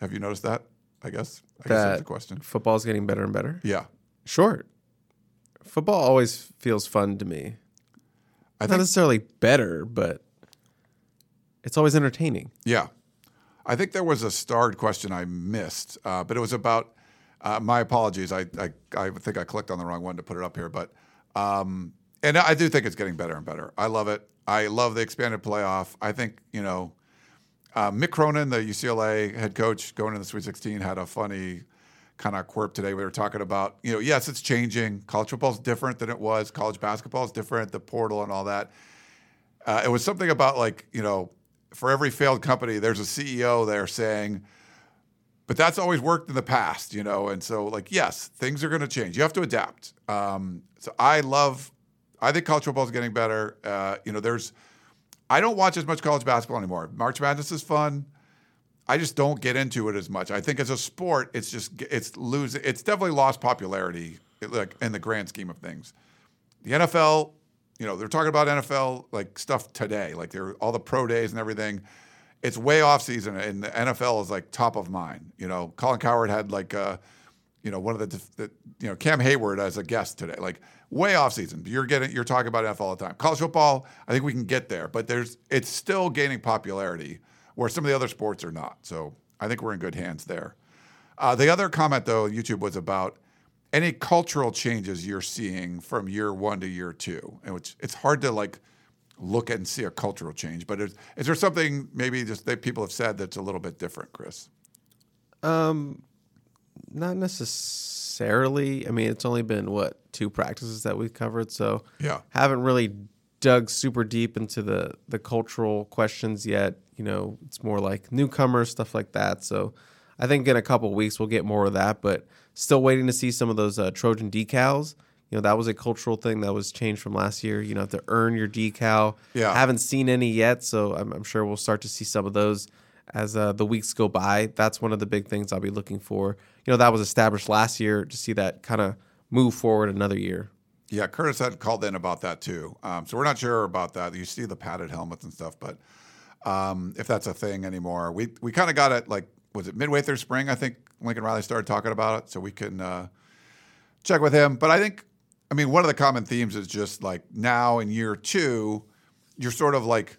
have you noticed that? I guess. I guess that's That a question. football's getting better and better. Yeah, Sure. Football always feels fun to me. I Not think necessarily better, but it's always entertaining. Yeah. I think there was a starred question I missed, uh, but it was about uh, my apologies. I, I, I think I clicked on the wrong one to put it up here. But um, and I do think it's getting better and better. I love it. I love the expanded playoff. I think you know, uh, Mick Cronin, the UCLA head coach, going into the Sweet 16, had a funny kind of quirk today. We were talking about, you know, yes, it's changing. College football is different than it was. College basketball is different. The portal and all that. Uh, it was something about like, you know, for every failed company, there's a CEO there saying, but that's always worked in the past, you know. And so, like, yes, things are going to change. You have to adapt. Um, so I love. I think college football is getting better. Uh, you know, there's. I don't watch as much college basketball anymore. March Madness is fun. I just don't get into it as much. I think as a sport, it's just it's losing. It's definitely lost popularity, like in the grand scheme of things. The NFL, you know, they're talking about NFL like stuff today, like they're all the pro days and everything. It's way off season, and the NFL is like top of mind. You know, Colin Cowherd had like, uh, you know, one of the, the, you know, Cam Heyward as a guest today, like way off season. You're getting, you're talking about NFL all the time. College football, I think we can get there, but there's, it's still gaining popularity where some of the other sports are not. So I think we're in good hands there. Uh, the other comment, though, YouTube was about any cultural changes you're seeing from year one to year two, and which it's hard to like look and see a cultural change. But is, is there something maybe just that people have said that's a little bit different, Chris? Um, not necessarily. I mean, it's only been what two practices that we've covered, so Yeah. haven't really dug super deep into the the cultural questions yet. You know, it's more like newcomers stuff like that. So I think in a couple weeks we'll get more of that, but still waiting to see some of those uh, Trojan decals. You know, that was a cultural thing that was changed from last year. You know, to earn your decal. Yeah. haven't seen any yet, so I'm, I'm sure we'll start to see some of those as uh, the weeks go by. That's one of the big things I'll be looking for. You know, that was established last year to see that kind of move forward another year. Yeah, Curtis had called in about that too. Um, so we're not sure about that. You see the padded helmets and stuff, but um, if that's a thing anymore, we we kind of got it like was it midway through spring? I think Lincoln Riley started talking about it, so we can uh, check with him. But I think, I mean, one of the common themes is just like now in year two, you're sort of like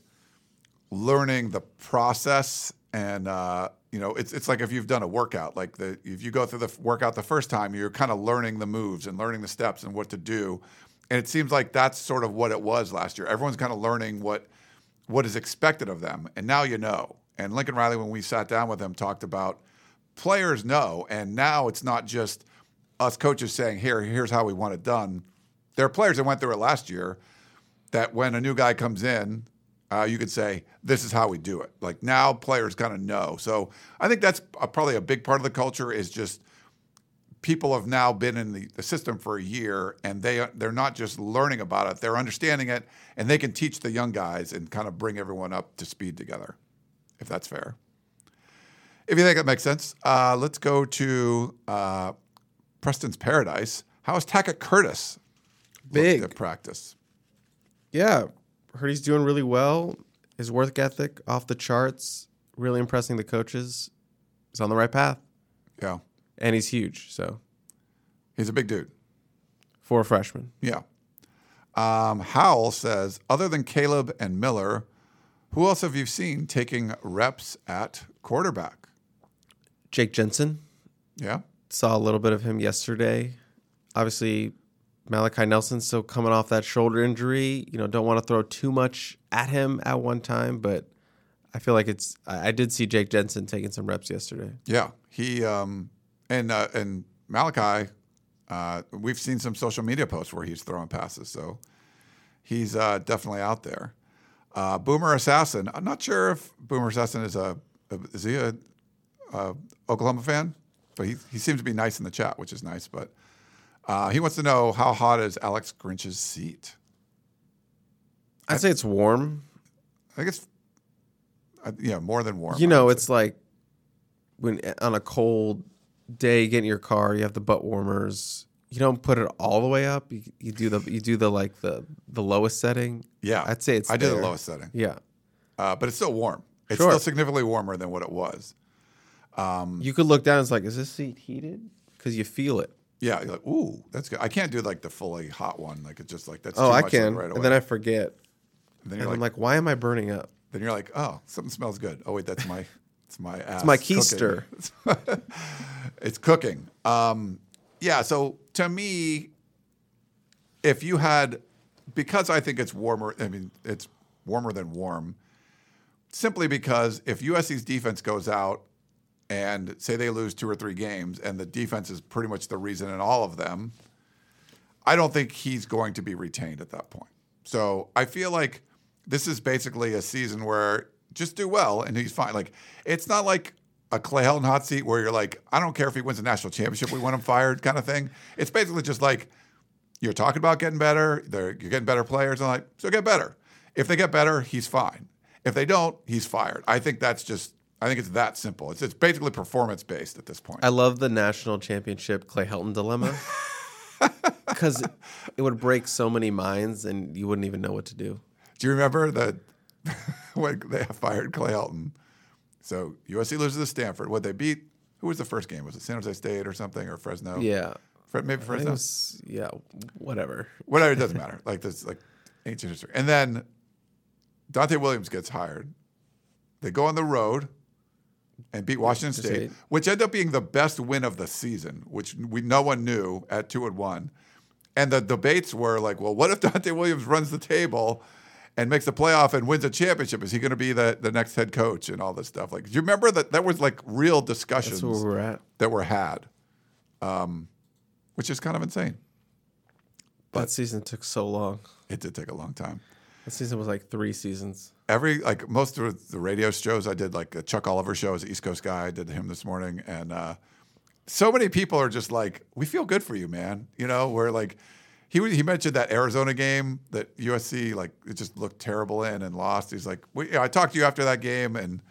learning the process and uh, you know it's it's like if you've done a workout like the if you go through the workout the first time you're kind of learning the moves and learning the steps and what to do. And it seems like that's sort of what it was last year. Everyone's kind of learning what what is expected of them and now you know. And Lincoln Riley when we sat down with him talked about players know and now it's not just us coaches saying here here's how we want it done. There are players that went through it last year that when a new guy comes in, uh, you could say, this is how we do it. Like now players kind of know. So I think that's a, probably a big part of the culture is just people have now been in the, the system for a year and they, they're not just learning about it, they're understanding it and they can teach the young guys and kind of bring everyone up to speed together, if that's fair. If you think that makes sense, uh, let's go to uh, Preston's Paradise. How is Tackett Curtis Big. practice? Yeah, heard he's doing really well. His work ethic off the charts, really impressing the coaches. He's on the right path, Yeah. and he's huge. So He's a big dude. for a freshman, Yeah. Um, Howell says, other than Caleb and Miller, who else have you seen taking reps at quarterback? Jake Jensen Yeah. saw a little bit of him yesterday. Obviously, Malachi Nelson still coming off that shoulder injury. You know, don't want to throw too much at him at one time, but I feel like it's. I I did see Jake Jensen taking some reps yesterday. Yeah. He um, and uh, and Malachi, uh, we've seen some social media posts where he's throwing passes, so he's uh, definitely out there. Uh, Boomer Assassin. I'm not sure if Boomer Assassin is a is he a, a Oklahoma fan, but he he seems to be nice in the chat, which is nice. But uh, he wants to know how hot is Alex Grinch's seat. I'd say it's warm. I think it's uh, yeah more than warm. You know, it's like when on a cold day, you get in your car, you have the butt warmers. You don't put it all the way up. You, you do the you do the like the the lowest setting. yeah. I'd say it's. I did the lowest setting, Yeah, uh, but it's still warm. It's Sure. still significantly warmer than what it was. you could look down. It's like, is this seat heated? Because you feel it. Yeah, you're like, ooh, that's good. I can't do like the fully hot one. Like it's just like that's. Oh, too I much, like, can, right away. and then I forget. And then you're like, I'm like, like, why am I burning up? then you're like, oh, something smells good. Oh wait, that's my, it's my ass. It's my cooking. keister. it's cooking. Um, yeah. So to me, if you had because I think it's warmer. I mean, it's warmer than warm. Simply because if USC's defense goes out and say they lose two or three games, and the defense is pretty much the reason in all of them, I don't think he's going to be retained at that point. So I feel like this is basically a season where just do well and he's fine. Like it's not like a Clay Helton hot seat where you're like, I don't care if he wins a national championship, we want him fired kind of thing. It's basically just like you're talking about getting better, you're getting better players, and like, so get better. If they get better, he's fine. If they don't, he's fired. I think that's just I think it's that simple. It's it's basically performance based at this point. I love the national championship Clay Helton dilemma because it would break so many minds and you wouldn't even know what to do. Do you remember that when they fired Clay Helton? So USC loses to Stanford. What they beat? Who was the first game? Was it San Jose State or something or Fresno? Yeah, Fre- maybe I think it Fresno. was- yeah, whatever. Whatever, it doesn't matter. Like this, like ancient history. And then Donte Williams gets hired. They go on the road and beat Washington State. State, which ended up being the best win of the season, which we no one knew at two and one. And the debates were like, well, what if Donte Williams runs the table and makes the playoff and wins a championship? Is he going to be the, the next head coach and all this stuff? Like, do you remember that that was like real discussions we're at. that were had, um, which is kind of insane. that season took so long. It did take a long time. That season was like three seasons. Every like most of the radio shows I did, like a Chuck Oliver show as an East Coast guy. I did him this morning, and uh, so many people are just like, "We feel good for you, man." You know, where like he he mentioned that Arizona game that USC like it just looked terrible in and lost. He's like, you know, "I talked to you after that game, and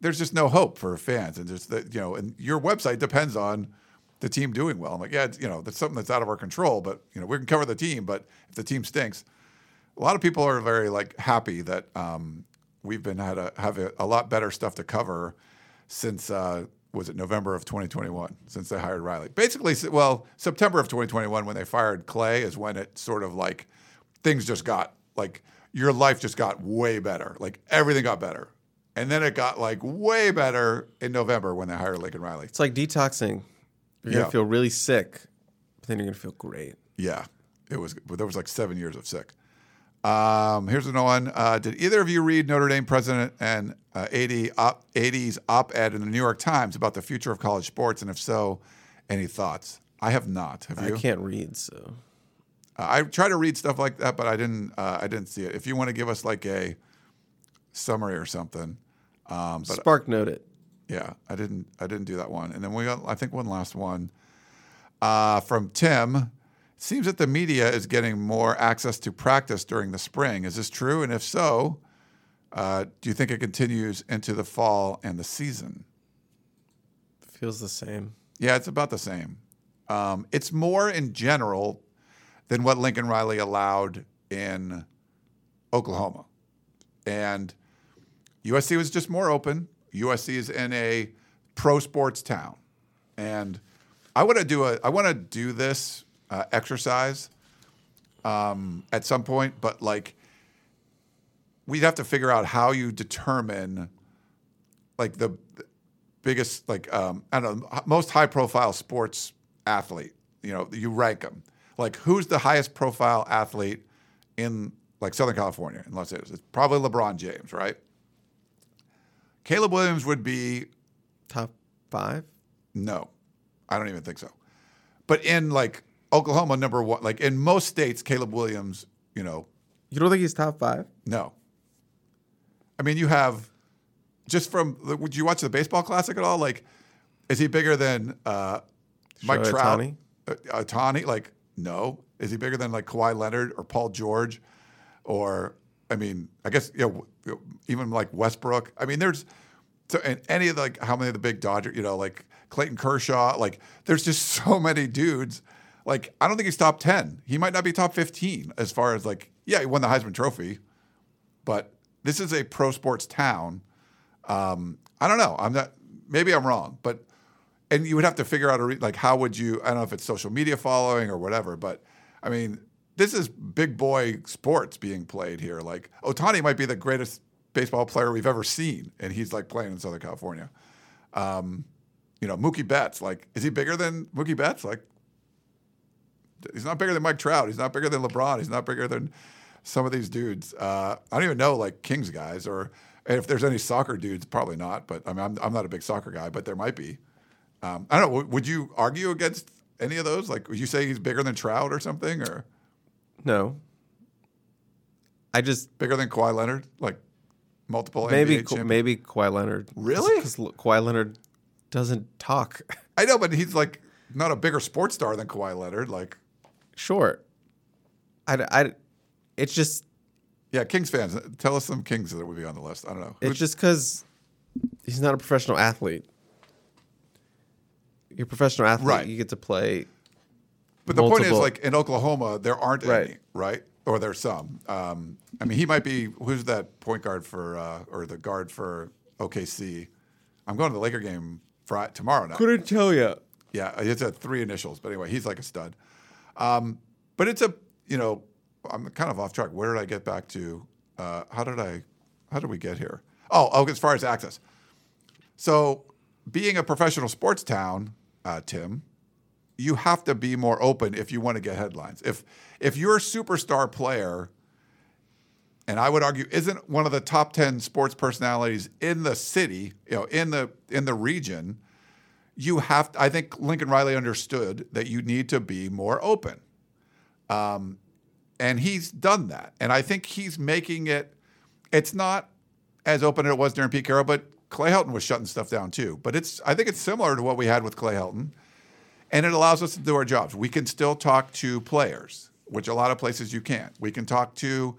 there's just no hope for fans, and just that you know, and your website depends on." The team doing well. I'm like, yeah, you know, that's something that's out of our control, but you know, we can cover the team. But if the team stinks, a lot of people are very like happy that um, we've been had a have a, a lot better stuff to cover since uh, was it November of 2021 since they hired Riley. Basically, well, September of 2021 when they fired Clay is when it sort of like things just got like your life just got way better. Like everything got better. And then it got like way better in November when they hired Lincoln Riley. It's like detoxing. You're Yeah. gonna feel really sick, but then you're gonna feel great. Yeah, it was. But there was like seven years of sick. Um, here's another one. Uh, did either of you read Notre Dame president and uh, 80 op, 80s op-ed in the New York Times about the future of college sports? And if so, any thoughts? I have not. Have you? I can't read, so Uh, I try to read stuff like that, but I didn't. Uh, I didn't see it. If you want to give us like a summary or something, um, but spark note it. yeah, I didn't. I didn't do that one. And then we got, I think, one last one uh, from Tim. Seems that the media is getting more access to practice during the spring. Is this true? And if so, uh, do you think it continues into the fall and the season? Feels the same. Yeah, it's about the same. Um, it's more in general than what Lincoln Riley allowed in Oklahoma. And USC was just more open. USC is in a pro sports town. And I want to do a I want to do this uh, exercise um, at some point, but like we'd have to figure out how you determine like the biggest like um, I don't know most high profile sports athlete. You know, you rank them. Like who's the highest profile athlete in like Southern California in Los Angeles? It's probably LeBron James, right? Caleb Williams would be Top five. no, I don't even think so. But in like Oklahoma, number one, like in most states, Caleb Williams, you know, You don't think he's top five? no. I mean, you have just from. Would you watch the baseball classic at all? Like, is he bigger than uh, Mike Shohei Trout? Ohtani? Uh? Like, no. Is he bigger than like Kawhi Leonard or Paul George, or I mean, I guess you know, even like Westbrook. I mean, there's so and any of the, like how many of the big Dodger, you know, like Clayton Kershaw. Like, there's just so many dudes. Like, I don't think he's top ten. He might not be top fifteen as far as like, yeah, he won the Heisman Trophy, but this is a pro sports town. Um, I don't know. I'm not. Maybe I'm wrong, but and you would have to figure out a re- like how would you? I don't know if it's social media following or whatever, but I mean, this is big boy sports being played here. Like Ohtani might be the greatest baseball player we've ever seen, and he's like playing in Southern California. Um, you know, Mookie Betts. Like, is he bigger than Mookie Betts? Like, he's not bigger than Mike Trout. He's not bigger than LeBron. He's not bigger than some of these dudes. Uh, I don't even know like Kings guys or if there's any soccer dudes. Probably not. But I mean, I'm, I'm not a big soccer guy, but there might be. Um, I don't know. Would you argue against any of those? Like, would you say he's bigger than Trout or something, or No. I just bigger than Kawhi Leonard? Like multiple maybe NBA Ka- maybe Kawhi Leonard. Really? Because Kawhi Leonard doesn't talk. I know, but he's like not a bigger sports star than Kawhi Leonard. Like, sure. I, I, it's just yeah, Kings fans, tell us some Kings that would be on the list. I don't know. It's just because he's not a professional athlete. You're a professional athlete. Right. You get to play. But the point is, like in Oklahoma, there aren't any, Right. right? Or there's some. Um, I mean, he might be. Who's that point guard for, uh, or the guard for OKC? I'm going to the Laker game Friday, tomorrow night. Couldn't tell you. Yeah, it's at three initials, but anyway, he's like a stud. Um, but it's a, you know, I'm kind of off track. Where did I get back to? Uh, how did I, how did we get here? Oh, oh, as far as access. So, being a professional sports town, uh, Tim, you have to be more open if you want to get headlines. If if you're a superstar player, and I would argue isn't one of the top ten sports personalities in the city, you know, in the in the region, you have. to, I think Lincoln Riley understood that you need to be more open, um, and he's done that. And I think he's making it. It's not as open as it was during Pete Carroll, but Clay Helton was shutting stuff down too. But it's. I think it's similar to what we had with Clay Helton and it allows us to do our jobs. We can still talk to players, which a lot of places you can't. We can talk to.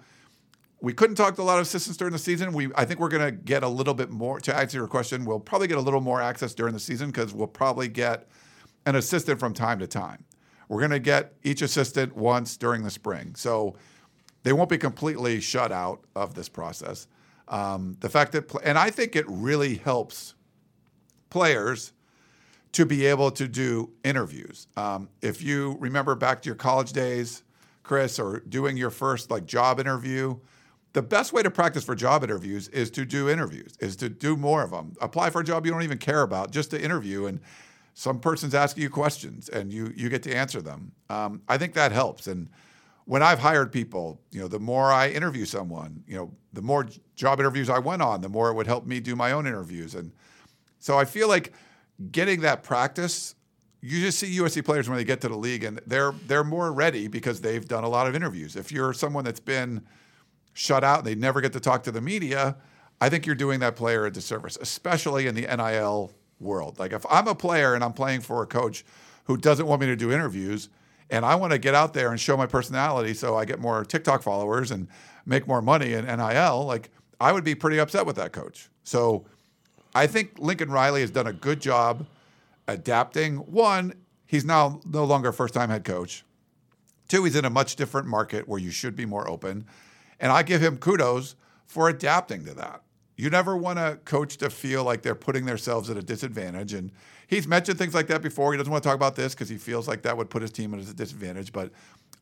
We couldn't talk to a lot of assistants during the season. We, I think we're going to get a little bit more. To answer your question, we'll probably get a little more access during the season because we'll probably get an assistant from time to time. We're going to get each assistant once during the spring, so they won't be completely shut out of this process. Um, the fact that, and I think it really helps players to be able to do interviews. Um, if you remember back to your college days, Chris, or doing your first like job interview, the best way to practice for job interviews is to do interviews, is to do more of them. Apply for a job you don't even care about, just to interview, and some person's asking you questions, and you you get to answer them. Um, I think that helps. And when I've hired people, you know, the more I interview someone, you know, the more job interviews I went on, the more it would help me do my own interviews. And so I feel like getting that practice, you just see USC players when they get to the league and they're they're more ready because they've done a lot of interviews. If you're someone that's been shut out and they never get to talk to the media, I think you're doing that player a disservice, especially in the NIL world. Like if I'm a player and I'm playing for a coach who doesn't want me to do interviews and I want to get out there and show my personality so I get more TikTok followers and make more money in NIL, like I would be pretty upset with that coach. So I think Lincoln Riley has done a good job adapting. One, he's now no longer a first time head coach. Two, he's in a much different market where you should be more open. And I give him kudos for adapting to that. You never want a coach to feel like they're putting themselves at a disadvantage. And he's mentioned things like that before. He doesn't want to talk about this because he feels like that would put his team at a disadvantage. But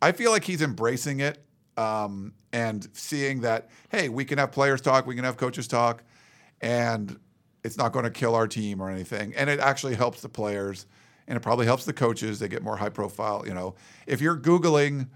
I feel like he's embracing it um, and seeing that, hey, we can have players talk, we can have coaches talk, and it's not going to kill our team or anything. And it actually helps the players and it probably helps the coaches. They get more high profile. You know, if you're Googling,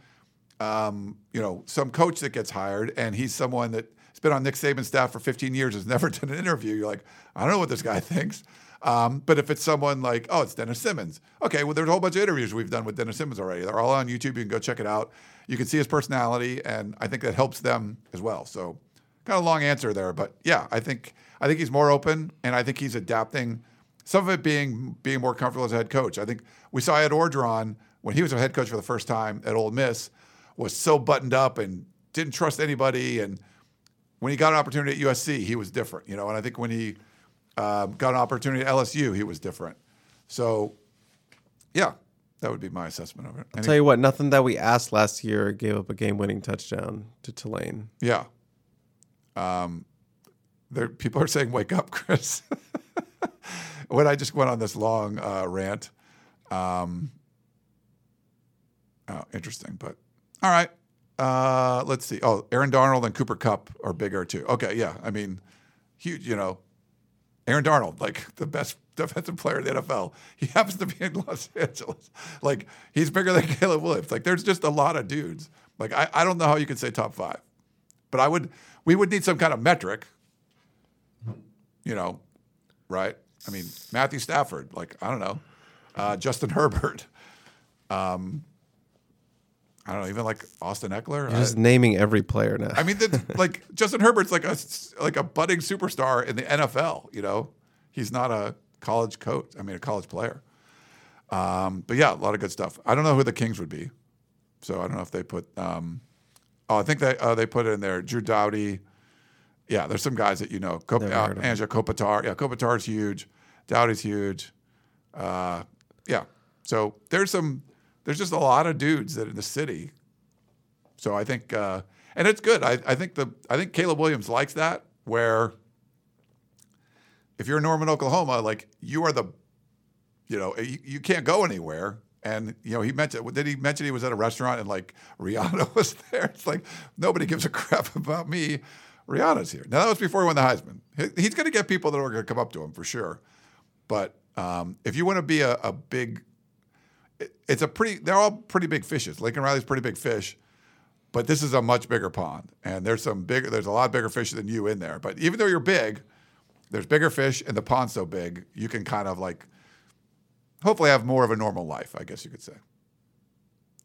um, you know, some coach that gets hired and he's someone that's been on Nick Saban's staff for 15 years, has never done an interview, you're like, I don't know what this guy thinks. Um, but if it's someone like, oh, it's Dennis Simmons. Okay, well, there's a whole bunch of interviews we've done with Dennis Simmons already. They're all on YouTube. You can go check it out. You can see his personality, and I think that helps them as well. So, kind of a long answer there, but yeah, I think I think he's more open, and I think he's adapting. Some of it being being more comfortable as a head coach. I think we saw Ed Orgeron when he was a head coach for the first time at Ole Miss was so buttoned up and didn't trust anybody. And when he got an opportunity at USC, he was different, you know. And I think when he um, got an opportunity at LSU, he was different. So, yeah, that would be my assessment of it. I'll tell you what, nothing that we asked last year gave up a game-winning touchdown to Tulane. Yeah. Um, there, people are saying, "Wake up, Chris." when I just went on this long uh, rant. Um, oh, interesting, but all right. Uh, let's see. Oh, Aaron Donald and Cooper Kupp are bigger too. Okay, yeah. I mean, huge. You know, Aaron Darnold, like the best defensive player in the NFL. He happens to be in Los Angeles. Like he's bigger than Caleb Williams. Like there's just a lot of dudes. Like I, I don't know how you could say top five, but I would. We would need some kind of metric. You know, right? I mean, Matthew Stafford. Like I don't know, uh, Justin Herbert. Um, I don't know, even like Austin Ekeler. You're just naming every player now. I mean, like Justin Herbert's like a like a budding superstar in the NFL. You know, he's not a college coach. I mean, a college player. Um, but yeah, a lot of good stuff. I don't know who the Kings would be, so I don't know if they put. Um, oh, I think they uh, they put it in there. Drew Doughty. Yeah, there's some guys that you know. Never uh, Anze Kopitar. Yeah, Kopitar's huge. Doughty's huge. Uh, yeah, so there's some. There's just a lot of dudes that in the city so I think, uh, and it's good. I, I think the I think Caleb Williams likes that. Where if you're in Norman, Oklahoma, like you are the, you know, you, you can't go anywhere. And you know, he mentioned did he mention he was at a restaurant and like Rihanna was there? It's like nobody gives a crap about me. Rihanna's here. Now that was before he won the Heisman. He- He's going to get people that are going to come up to him for sure. But um, if you want to be a, a big, it's a pretty. They're all pretty big fishes. Lincoln Riley's pretty big fish but this is a much bigger pond and there's some bigger there's a lot bigger fish than you in there but even though you're big there's bigger fish and the pond's so big you can kind of like hopefully have more of a normal life i guess you could say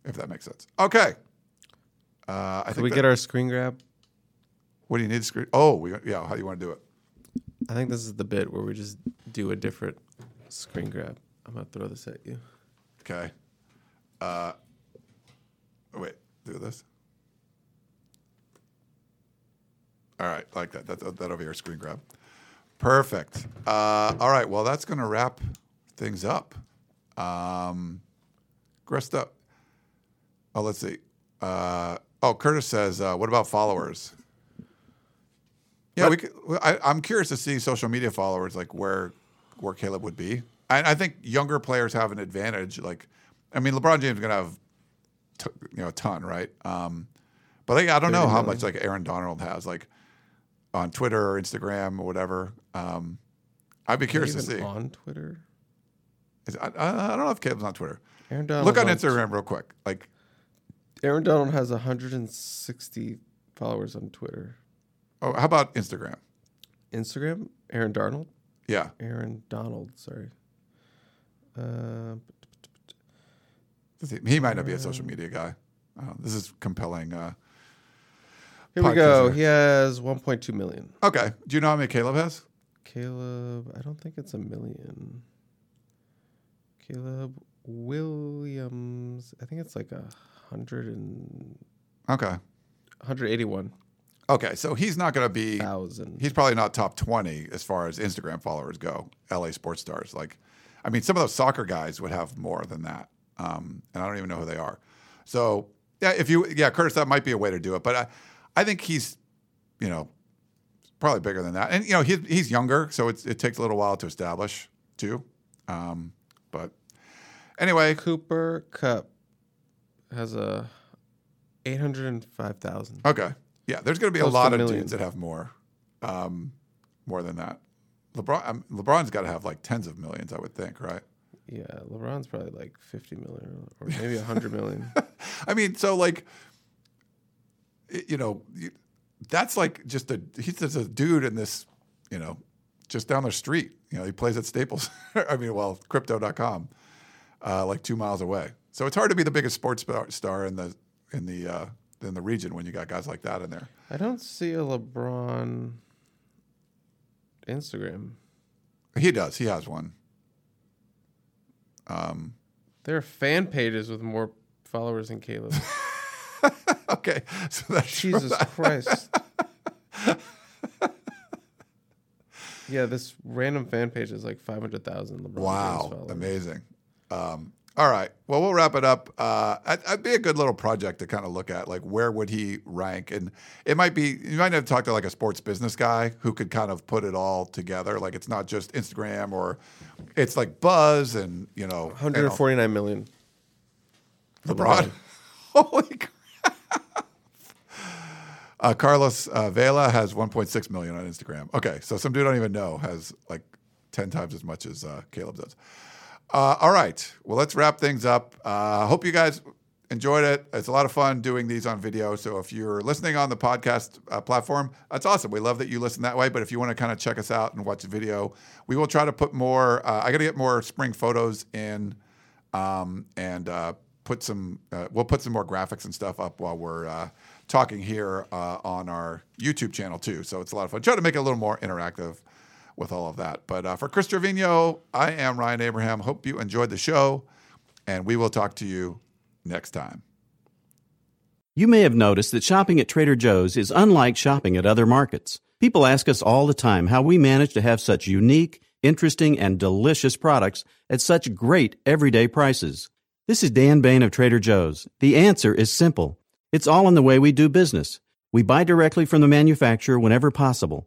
if that makes sense okay uh, i Can think we that- get our screen grab? what do you need to screen oh we, yeah how do you want to do it I think this is the bit where we just do a different screen grab. I'm gonna throw this at you. Okay uh, wait do this all right like that that, that over here screen grab Perfect. Uh, all right. Well, that's going to wrap things up. Um, Gressed up. Oh, let's see. Uh, oh, Curtis says, uh, "What about followers?" Yeah, we. Could, I, I'm curious to see social media followers, like where where Caleb would be. I, I think younger players have an advantage. Like, I mean, LeBron James is going to have, t- you know, a ton, right? Um, but like, I don't know how much like Aaron Donald has, like on Twitter or Instagram or whatever. Um, I'd be curious to see. on Twitter. Is- I, I I don't know if Caleb's on Twitter. Aaron Donald. Look on Instagram real quick. Like, Aaron Donald has 160 followers on Twitter. oh, how about Instagram? Instagram. Aaron Darnold. Yeah. Aaron Donald. Sorry. Uh, He might not be a social media guy. Uh, this is compelling. Uh, here we go. here. He has 1.2 million. okay. Do you know how many Caleb has? Caleb, I don't think it's a million. Caleb Williams, I think it's like a hundred and Okay. 181 Okay. So he's not going to be. thousand. He's probably not top 20 as far as Instagram followers go, LA sports stars. Like, I mean, some of those soccer guys would have more than that. Um, and I don't even know who they are. So, yeah, if you, yeah, Curtis, that might be a way to do it. But I, I think he's, you know, probably bigger than that. And, you know, he's, he's younger, so it's, it takes a little while to establish, too. Um, but anyway, Cooper Kupp has a 805,000. Okay. Yeah, there's going to be a Close to lot a of dudes that have more, um, more than that. LeBron, um, LeBron's got to have like tens of millions, I would think, right? Yeah, LeBron's probably like 50 million or maybe 100 million. I mean, so like, you know, that's like just a he's just a dude in this, you know, just down the street. You know, he plays at Staples. I mean, well, crypto.com, uh, like two miles away. So it's hard to be the biggest sports star- star in the in the uh, in the region when you got guys like that in there. I don't see a LeBron Instagram. He does. He has one. Um, there are fan pages with more followers than Caleb. Okay, so that's Jesus Christ. yeah, this random fan page is like 500,000 LeBron Wow, amazing. Um, all right, well, we'll wrap it up. Uh, I'd, be a good little project to kind of look at, like where would he rank, and it might be you might have to talk to like a sports business guy who could kind of put it all together. Like it's not just Instagram or it's like Buzz and you know you know, 149 million. LeBron. Holy crap! Uh, Carlos uh, Vela has 1.6 million on Instagram. Okay, so some dude I don't even know has like 10 times as much as uh, Caleb does. Uh, all right, well, let's wrap things up. Uh, hope you guys enjoyed it. It's a lot of fun doing these on video. So if you're listening on the podcast uh, platform, that's awesome. We love that you listen that way. But if you want to kind of check us out and watch the video, we will try to put more. Uh, I got to get more spring photos in, um, and uh, put some. Uh, we'll put some more graphics and stuff up while we're uh, talking here uh, on our YouTube channel too. So it's a lot of fun. Try to make it a little more interactive with all of that. But uh, for Chris Trevino, I am Ryan Abraham. Hope you enjoyed the show, and we will talk to you next time. You may have noticed that shopping at Trader Joe's is unlike shopping at other markets. People ask us all the time how we manage to have such unique, interesting, and delicious products at such great everyday prices. This is Dan Bane of Trader Joe's. The answer is simple. It's all in the way we do business. We buy directly from the manufacturer whenever possible.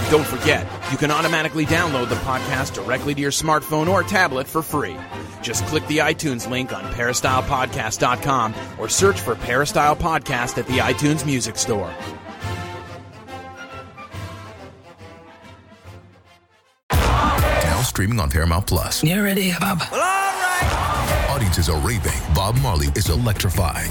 And don't forget, you can automatically download the podcast directly to your smartphone or tablet for free. Just click the iTunes link on peristylepodcast.com or search for Peristyle Podcast at the iTunes Music Store. Now streaming on Paramount Plus. You ready, Bob? Well, all right. Audiences are raving. Bob Marley is electrifying.